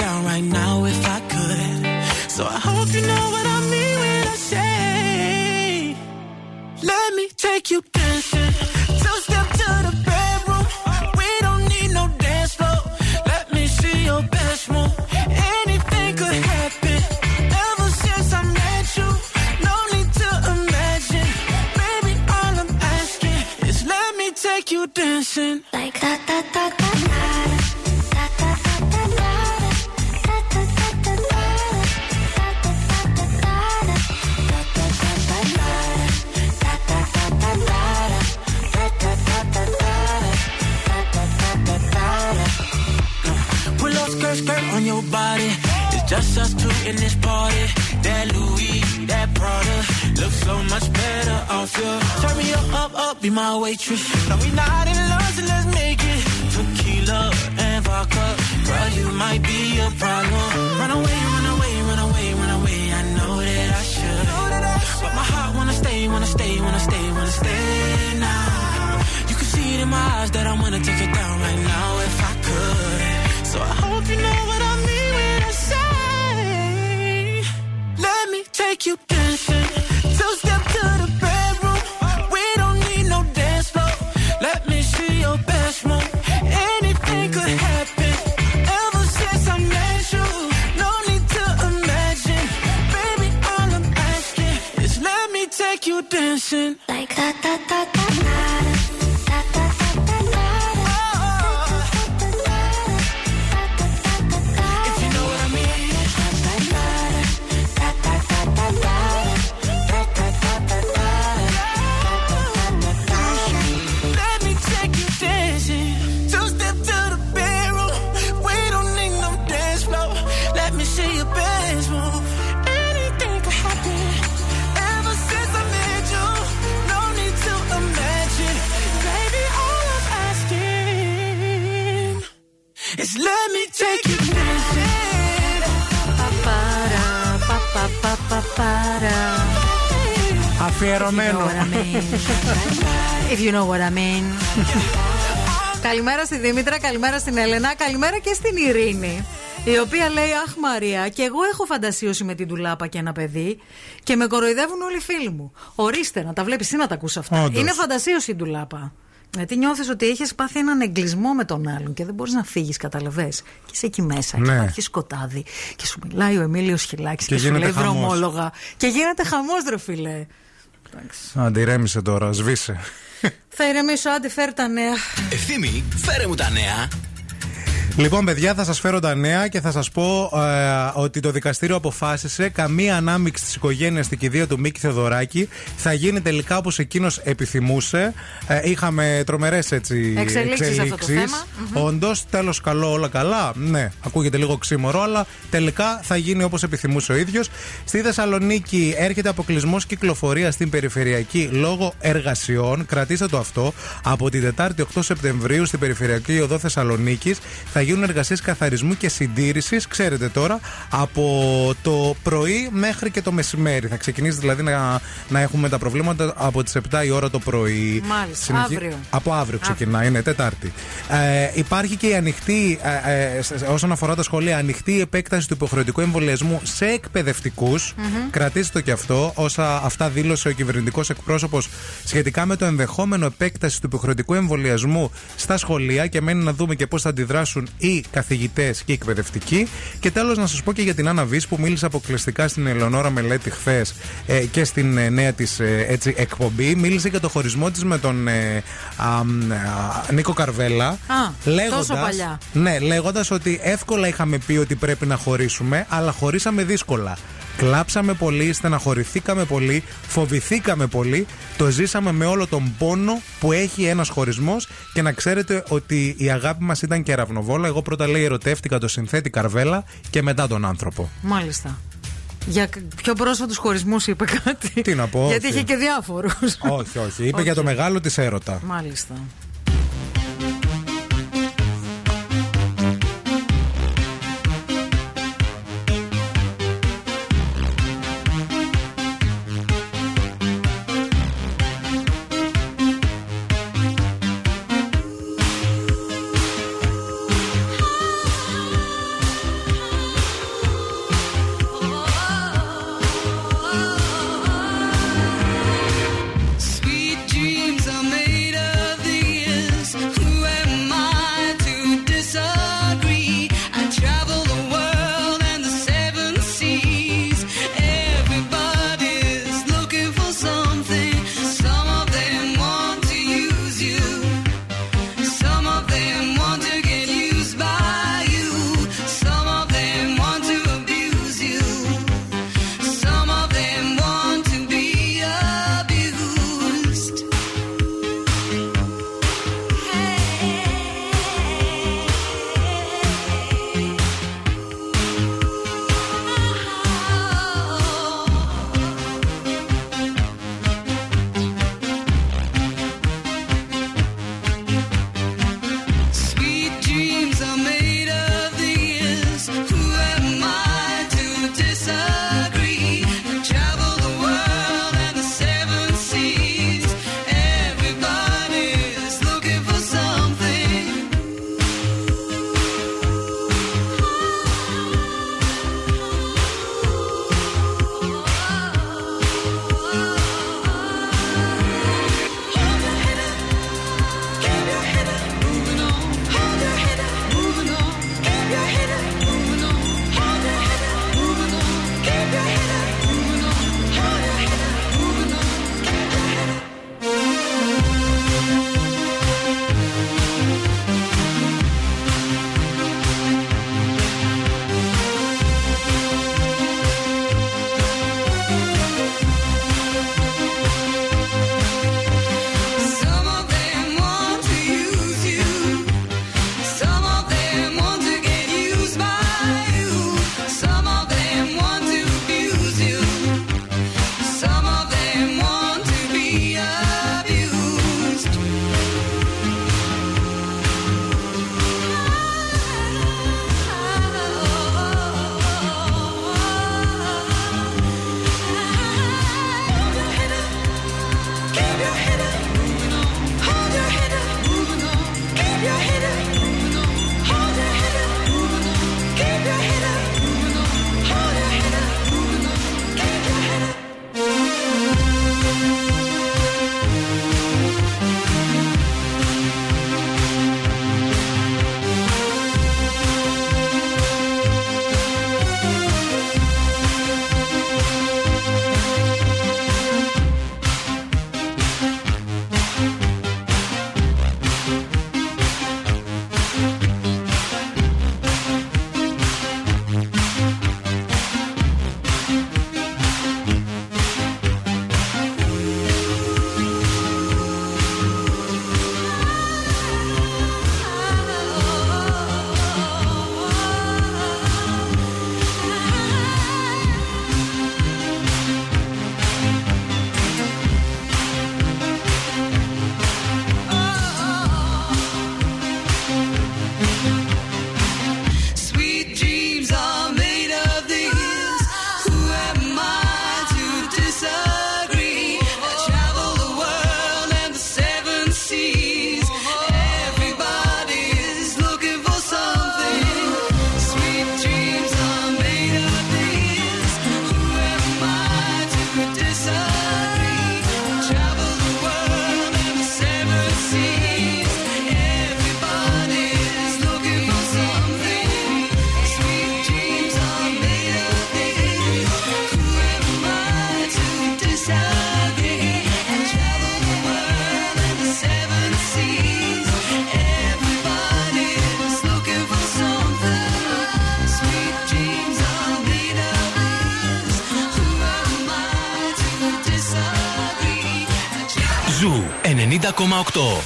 Αφιερωμένο. If you know what I mean. καλημέρα στη Δήμητρα, καλημέρα στην Έλενα, καλημέρα και στην Ειρήνη. Η οποία λέει: Αχ, Μαρία, και εγώ έχω φαντασίωση με την τουλάπα και ένα παιδί και με κοροϊδεύουν όλοι οι φίλοι μου. Ορίστε, να τα βλέπεις, τι να τα ακούς αυτά. Όντως. Είναι φαντασίωση η τουλάπα. Γιατί νιώθεις ότι έχεις πάθει έναν εγκλισμό με τον άλλον και δεν μπορείς να φύγεις, καταλαβέ. Και είσαι εκεί μέσα και Ναι. υπάρχει σκοτάδι και σου μιλάει ο Εμίλιος Χιλάκης και, Και σου γίνεται λέει χαμός. δρομόλογα. Και γίνεται χαμός, ρε φίλε. Αντιρέμησε τώρα, σβήσε. Θα ηρεμήσω, άντε φέρ τα νέα. Ευθύμη, φέρε μου τα νέα. Λοιπόν, παιδιά, θα σας φέρω τα νέα και θα σας πω ε, ότι το δικαστήριο αποφάσισε καμία ανάμειξη της οικογένειας στην κηδεία του Μίκη Θεοδωράκη θα γίνει τελικά όπως εκείνος επιθυμούσε. Ε, είχαμε τρομερές έτσι Εξελίξεις σε αυτό το θέμα. Μμμ. Όντως, τέλος καλό, όλα καλά. Ναι, ακούγεται λίγο ξύμορο, αλλά τελικά θα γίνει όπως επιθυμούσε ο ίδιος. Στη Θεσσαλονίκη έρχεται αποκλεισμός κυκλοφορίας στην περιφερειακή λόγω εργασιών. Κρατήστε το αυτό. Από την Τετάρτη 8 Σεπτεμβρίου στην περιφερειακή οδό Θεσσαλονίκης θα γίνουν εργασίες καθαρισμού και συντήρησης. Ξέρετε τώρα, από το πρωί μέχρι και το μεσημέρι. Θα ξεκινήσει δηλαδή να, να έχουμε τα προβλήματα από τις 7 η ώρα το πρωί. Μάλιστα, αύριο. Από αύριο ξεκινάει, είναι Τετάρτη. Ε, υπάρχει και η ανοιχτή, ε, ε, σε- όσον αφορά τα σχολεία, ανοιχτή επέκταση του υποχρεωτικού εμβολιασμού σε εκπαιδευτικούς. Κρατήστε το και αυτό. Όσα αυτά δήλωσε ο κυβερνητικός εκπρόσωπος σχετικά με το ενδεχόμενο επέκταση του υποχρεωτικού εμβολιασμού στα σχολεία και μένει να δούμε και πώς θα αντιδράσουν οι καθηγητές και οι εκπαιδευτικοί. Και τέλος, να σας πω και για την Άννα Βύς που μίλησε αποκλειστικά στην Ελεονόρα Μελέτη χθες ε, και στην ε, νέα της έτσι, εκπομπή. Μίλησε για το χωρισμό της με τον ε, α, μ, α, Νίκο Καρβέλα. Α, τόσο παλιά. Ναι, λέγοντας ότι εύκολα είχαμε πει ότι πρέπει να χωρίσουμε, αλλά χωρίσαμε δύσκολα. Κλάψαμε πολύ, στεναχωρηθήκαμε πολύ, φοβηθήκαμε πολύ, το ζήσαμε με όλο τον πόνο που έχει ένας χωρισμός και να ξέρετε ότι η αγάπη μας ήταν κεραυνοβόλα. Εγώ πρώτα λέει ερωτεύτηκα το συνθέτη Καρβέλα και μετά τον άνθρωπο. Μάλιστα. Για κ- πιο πρόσφατους χωρισμούς είπε κάτι. Τι να πω, [laughs] Γιατί όχι. είχε και διάφορους. όχι, όχι. Είπε για το [laughs] μεγάλο της έρωτα. Μάλιστα.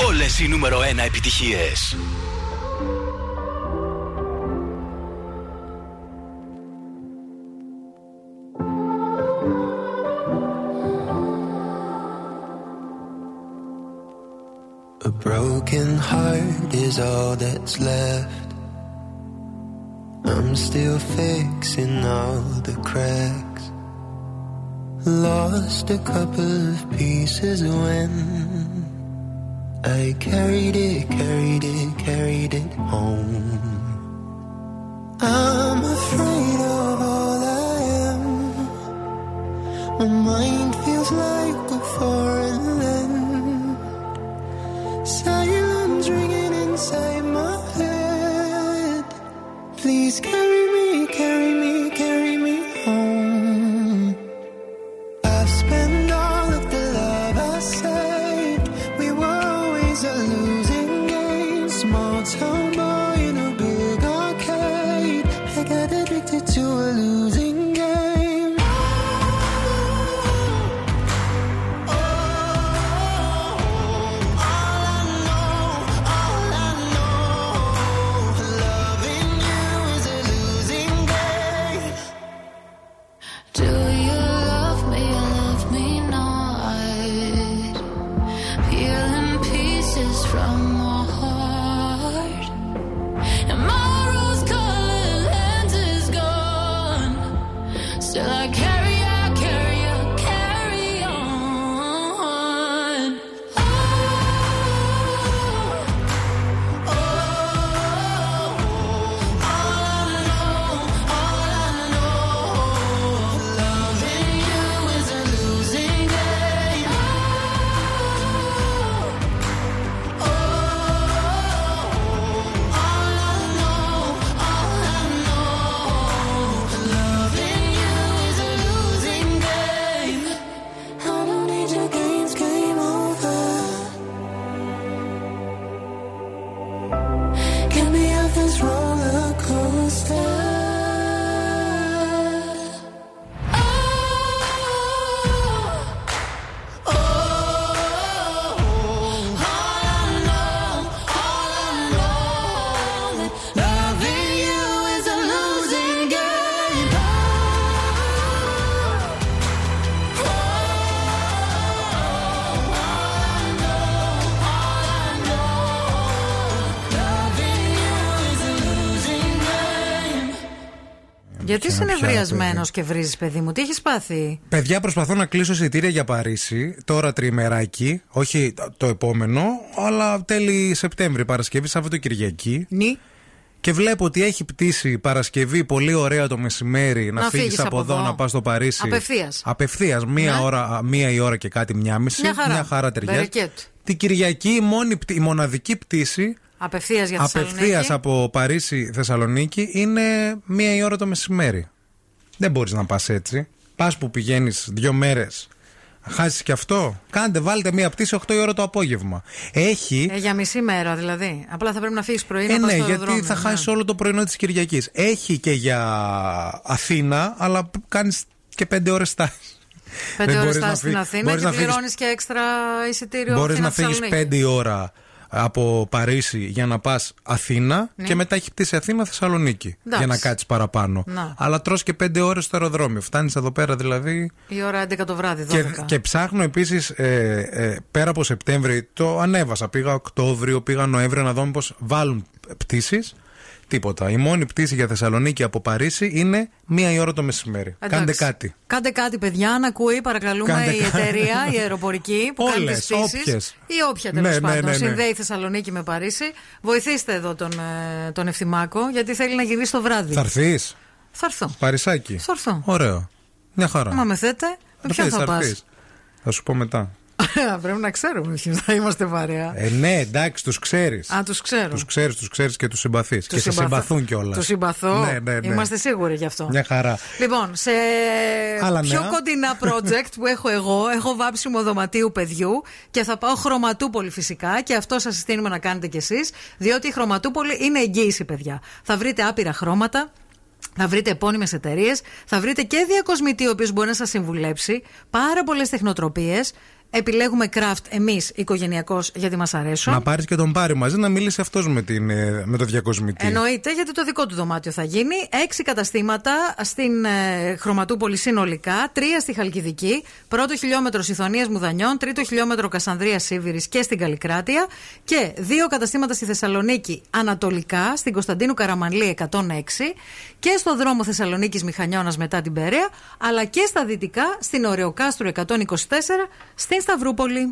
Όλες οι νούμερο 1 επιτυχίες. A broken heart is all that's left. I'm still fixing all the cracks. Lost a couple of pieces when I carried it, carried it, carried it home. Είσαι νευριασμένος και βρίζεις, παιδί μου, τι έχεις πάθει; Παιδιά, προσπαθώ να κλείσω εισιτήρια για Παρίσι. Τώρα τριημεράκι. Όχι το επόμενο, αλλά τέλη Σεπτέμβρη, Παρασκευή, Σαββατοκυριακή. Νι. Και βλέπω ότι έχει πτήσει Παρασκευή πολύ ωραία το μεσημέρι να, Να φύγεις φύγεις από, από εδώ, εδώ. να πας στο Παρίσι. Απευθείας. Απευθείας. Μία, Ναι. ώρα, μία η ώρα και κάτι, μία μισή. Μια χαρά. ταιριάζει. Μπερεκέτ. Την Κυριακή η, μόνη, πτή- η μοναδική πτήση Απευθείας για απευθείας Θεσσαλονίκη. από Παρίσι Θεσσαλονίκη είναι μία η ώρα το μεσημέρι. Δεν μπορείς να πας έτσι. Πας που πηγαίνεις δύο μέρες. Χάσεις και αυτό. Κάντε, βάλτε μία πτήση 8 η ώρα το απόγευμα. Έχει. Ε, για μισή μέρα δηλαδή. Απλά θα πρέπει να φύγεις πρωί Ε, να πας ναι, στο γιατί αεροδρόμιο, θα ναι. χάσει όλο το πρωινό της Κυριακής. Έχει και για Αθήνα, αλλά κάνεις και πέντε ώρες στάσης. Πέντε Δεν ώρες μπορείς να στάσης στην φύγεις- Αθήνα μπορείς και να φύγεις- πληρώνεις και έξτρα εισιτήριο. Μπορείς να Αθήνα φύγεις Θεσσαλονίκη. 5 η ώρα από Παρίσι για να πας Αθήνα Ναι. και μετά έχει πτήσει Αθήνα Θεσσαλονίκη Εντάξει. για να κάτσεις παραπάνω. Να. Αλλά τρως και 5 ώρες στο αεροδρόμιο. Φτάνεις εδώ πέρα δηλαδή. Η ώρα 11 το βράδυ, 12. Και, και ψάχνω επίσης ε, ε, πέρα από Σεπτέμβρη, το ανέβασα. Πήγα Οκτώβριο, πήγα Νοέμβριο να δω μήπως βάλουν πτήσεις. Τίποτα. Η μόνη πτήση για Θεσσαλονίκη από Παρίσι είναι μία η ώρα το μεσημέρι. Εντάξει. Κάντε κάτι. Κάντε κάτι, παιδιά, να ακούει, παρακαλούμε, Κάντε η κάτι. εταιρεία, η αεροπορική που κάνει τις Όλες, πτήσεις. όποιες. Ή όποια τέλος Ναι, ναι, πάντων. ναι, ναι. Συνδέει Θεσσαλονίκη με Παρίσι. Βοηθήστε εδώ τον, ε, τον Ευθυμάκο, γιατί θέλει να γυρίσει το βράδυ. Θα έρθεις; Θα έρθω. Παρισάκι; Θα έρθω. Ωραίο. Μια χαρά. Άμα με θέτε, με ποιον έρθεις, θα πας; έρθεις. Θα σου πω μετά. [laughs] Πρέπει να ξέρουμε ποιου θα είμαστε παρέα. Ε, ναι, εντάξει, τους ξέρεις. Α, τους ξέρω. Τους ξέρεις, τους ξέρεις και τους συμπαθείς. Και σε συμπαθώ. συμπαθούν κιόλας. Τους συμπαθώ. Ναι, ναι, ναι. Είμαστε σίγουροι γι' αυτό. Μια χαρά. Λοιπόν, σε Άλλα πιο νέα; κοντινά project που έχω εγώ, έχω βάψιμο δωματίου παιδιού και θα πάω χρωματούπολη φυσικά και αυτό σας συστήνουμε να κάνετε κι εσείς, διότι η χρωματούπολη είναι εγγύηση, παιδιά. Θα βρείτε άπειρα χρώματα. Θα βρείτε επώνυμες εταιρείες, θα βρείτε και διακοσμητή ο οποίος μπορεί να σας συμβουλέψει, πάρα πολλές τεχνοτροπίες, Επιλέγουμε craft εμείς οικογενειακώς γιατί μας αρέσουν. Να πάρεις και τον Πάρη μαζί να μιλήσει αυτός με, την, ε, με το διακοσμητή. Εννοείται, γιατί το δικό του δωμάτιο θα γίνει. Έξι καταστήματα στην ε, Χρωματούπολη συνολικά. Τρία στη Χαλκιδική. Πρώτο χιλιόμετρο Ιθωνία Μουδανιών. Τρίτο χιλιόμετρο Κασανδρίας Σίβηρης και στην Καλλικράτεια. Και δύο καταστήματα στη Θεσσαλονίκη Ανατολικά, στην Κωνσταντίνου Καραμανλή 106. Και στο δρόμο Θεσσαλονίκης Μηχανιώνας μετά την Περαία. Αλλά και στα δυτικά, στην Ωρεοκάστρου 124, στην Σταυρούπολη.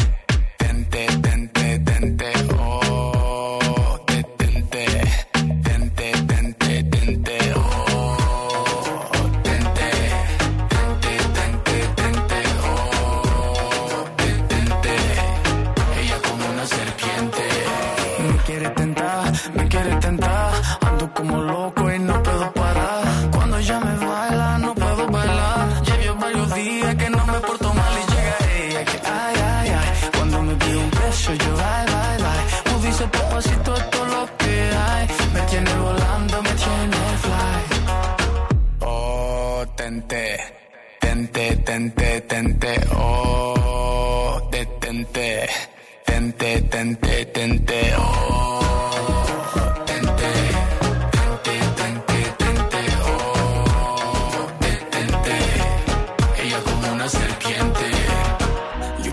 tente, tente, oh, detente, tente, tente, tente,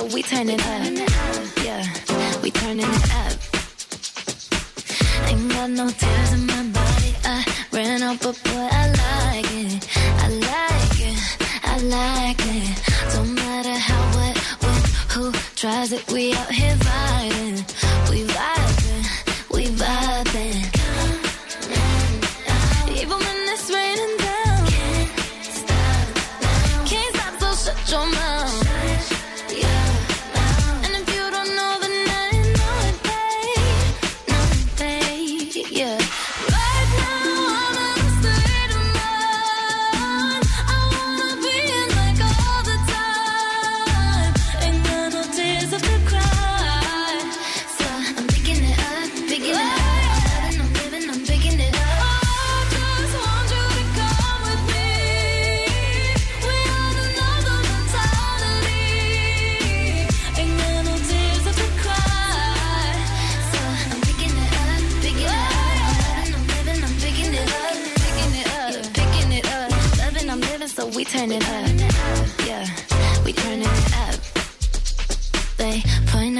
so we turn it up. Yeah, we turning it up. Ain't got no tears in my body. I ran out, but boy, I like it. I like it. I like it. Don't matter how, what, when, who tries it. We out here vibing. We vibing.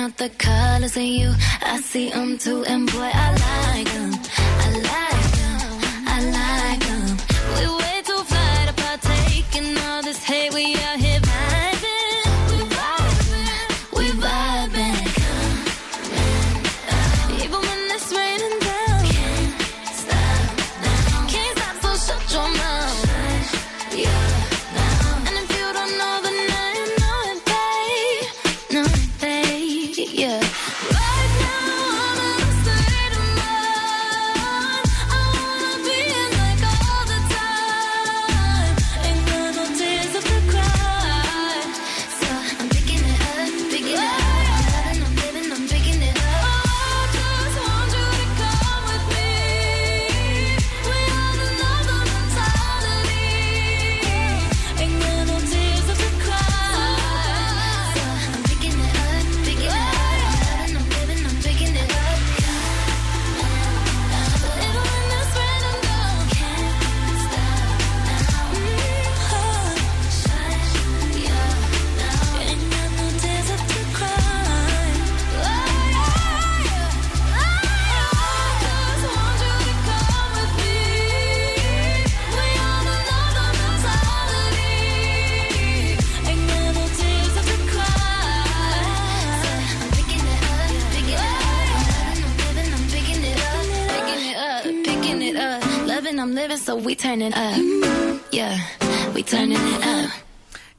Out the colors in you. I see them too, and boy, I like them. I like we turning up. Yeah, we turning it up.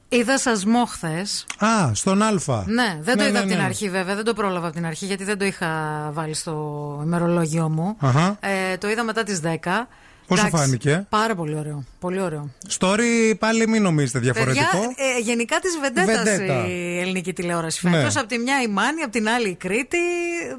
Είδα σασμό χθες. Α, στον Α. Ναι, δεν το Ναι, είδα ναι, από την ναι. αρχή βέβαια, δεν το πρόλαβα από την αρχή γιατί δεν το είχα βάλει στο ημερολόγιο μου. Αχα. Ε, το είδα μετά τις 10. Πώς σου Εντάξει, φάνηκε; Πάρα πολύ ωραίο. Πολύ ωραίο. Story πάλι μην νομίζετε διαφορετικό. Παιδιά, ε, γενικά της βεντέτα Βεντέτα. η ελληνική τηλεόραση Ναι. φέτος. Από τη μια η Μάνη, από την άλλη η Κρήτη.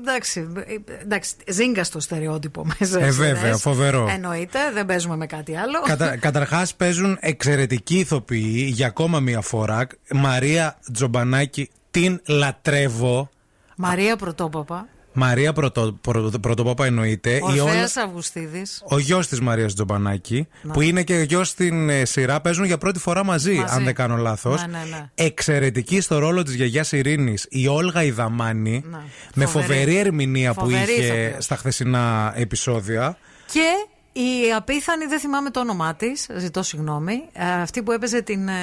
Εντάξει, ε, εντάξει ζήγκα στο στερεότυπο μέσα. Ε, στις βέβαια, σειρές. φοβερό. Εννοείται, δεν παίζουμε με κάτι άλλο. Κατα, [laughs] Καταρχάς παίζουν εξαιρετικοί ηθοποιοί για ακόμα μία φορά. Μαρία Τζομπανάκη, την λατρεύω. Μαρία Πρωτόπαπα. Μαρία Πρωτο, Πρωτο- Πρωτοπόπα εννοείται. Η Όλα- Ορφαία Αυγουστίδης. ο γιος της Μαρίας Τζομπανάκη, Να. που είναι και γιος στην ε, σειρά, παίζουν για πρώτη φορά μαζί, Μαζί. αν δεν κάνω λάθος. Ναι, ναι, ναι. Εξαιρετική στο ρόλο της γιαγιάς Ειρήνης, η Όλγα Ιδαμάνη, Ναι. με Φοβερή. φοβερή ερμηνεία Φοβερή που είχε ηθοποιός. στα χθεσινά επεισόδια. Και η απίθανη, δεν θυμάμαι το όνομά της, ζητώ συγγνώμη, ε, αυτή που έπαιζε την ε,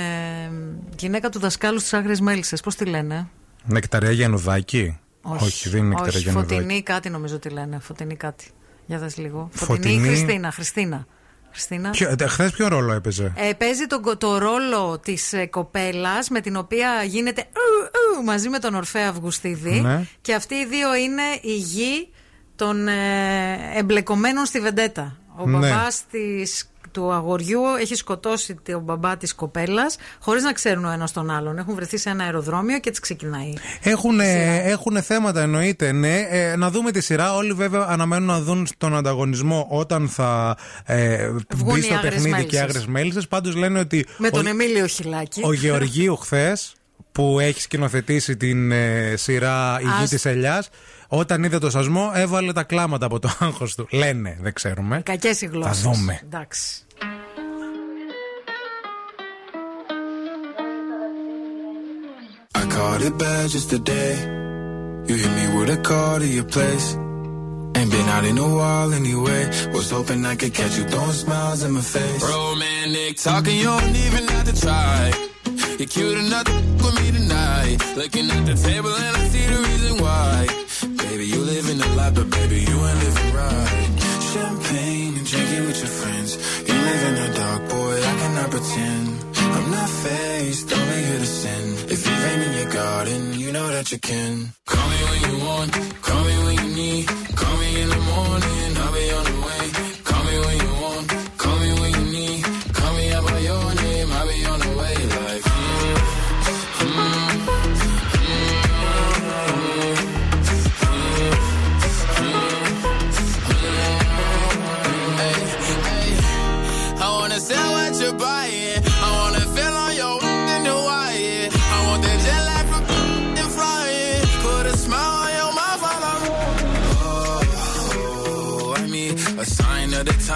γυναίκα του δασκάλου στις Άγριες Μέλισσες. Πώς τη λένε; Νεκταρία Γιαννουδάκη. Όχι, δεν είναι Νεκταρία όχι, Γιαννουδάκη. Φωτεινή κάτι νομίζω τη λένε. Φωτεινή κάτι. Για δες λίγο. Φωτεινή. Χριστίνα. Χριστίνα. Χριστίνα. Χθες ποιο ρόλο έπαιζε; Ε, παίζει το, το ρόλο της ε, κοπέλας με την οποία γίνεται ου, ου, μαζί με τον Ορφέα Αυγουστίδη Ναι. και αυτοί οι δύο είναι η γη των ε, εμπλεκομένων στη Βεντέτα. Ο Ναι. μπαμπάς της, του αγοριού έχει σκοτώσει τον μπαμπά της κοπέλας χωρίς να ξέρουν ο ένας τον άλλον. Έχουν βρεθεί σε ένα αεροδρόμιο και έτσι ξεκινάει. Έχουν, έχουν θέματα εννοείται, ναι. Ε, να δούμε τη σειρά. Όλοι βέβαια αναμένουν να δουν τον ανταγωνισμό όταν θα ε, Βγουν μπει οι στο Άγρες παιχνίδι και οι Μέλισσες. Άγρες Μέλισσες. Πάντως λένε ότι Με ο, τον Εμίλιο Χιλάκη. ο Γεωργίου χθες που έχει σκηνοθετήσει την ε, σειρά Η Γη Ας- της Ελιάς όταν είδε το σασμό έβαλε τα κλάματα από το άγχος του. Λένε, δεν ξέρουμε. Κακές οι γλώσσες. Θα δούμε. Εντάξει. I caught it bad just today. You hit me with a call to your place. Ain't been out in a while anyway. Was hoping I could catch you throwing smiles in my face. Romantic talking, you don't even have to try. You're cute enough to f- with me tonight. Looking at the table and I see the reason why. Baby, you live in the life, but baby, you ain't living right. Champagne and drinking with your friends. You live in the dark, boy, I cannot pretend. I'm not faced, only here to sin. If rain in your garden, you know that you can. Call me when you want, call me when you need. Call me in the morning,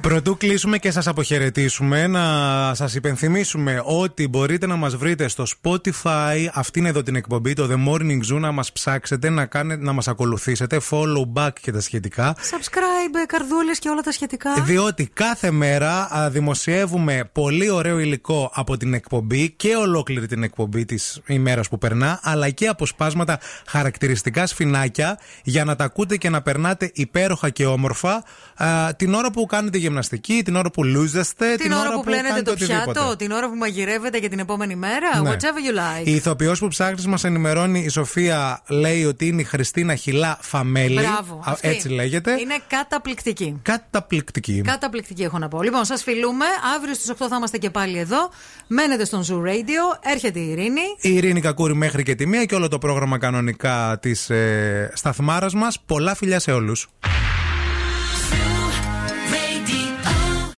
Πρωτού κλείσουμε και σας αποχαιρετήσουμε Να σας υπενθυμίσουμε ότι μπορείτε να μας βρείτε στο Spotify. Αυτή είναι εδώ την εκπομπή Το The Morning Zoo Να μας ψάξετε, να, κάνετε, να μας ακολουθήσετε. Follow back και τα σχετικά. Subscribe, καρδούλες και όλα τα σχετικά. διότι κάθε μέρα α, δημοσιεύουμε πολύ ωραίο υλικό από την εκπομπή και ολόκληρη την εκπομπή της ημέρας που περνά, αλλά και αποσπάσματα χαρακτηριστικά σφινάκια για να τα ακούτε και να περνάτε υπέροχα και όμορφα α, Α, την ώρα που κάνετε γυμναστική, την ώρα που λούζεστε, Την ώρα που πλένετε κάνετε το οτιδήποτε. πιάτο, την ώρα που μαγειρεύετε για την επόμενη μέρα. Ναι. Whatever you like. Η ηθοποιός που ψάχνεις μας ενημερώνει, η Σοφία λέει ότι είναι η Χριστίνα Χιλά Φαμέλη. Μπράβο. Α, αυτή. Έτσι λέγεται. Είναι καταπληκτική. Καταπληκτική. Καταπληκτική έχω να πω. Λοιπόν, σας φιλούμε. Αύριο στις 8 θα είμαστε και πάλι εδώ. Μένετε στον Zoo Radio. Έρχεται η Ειρήνη. Η Ειρήνη Κακούρη μέχρι και τη μία και όλο το πρόγραμμα κανονικά της ε, σταθμάρας μας. Πολλά φιλιά σε όλους.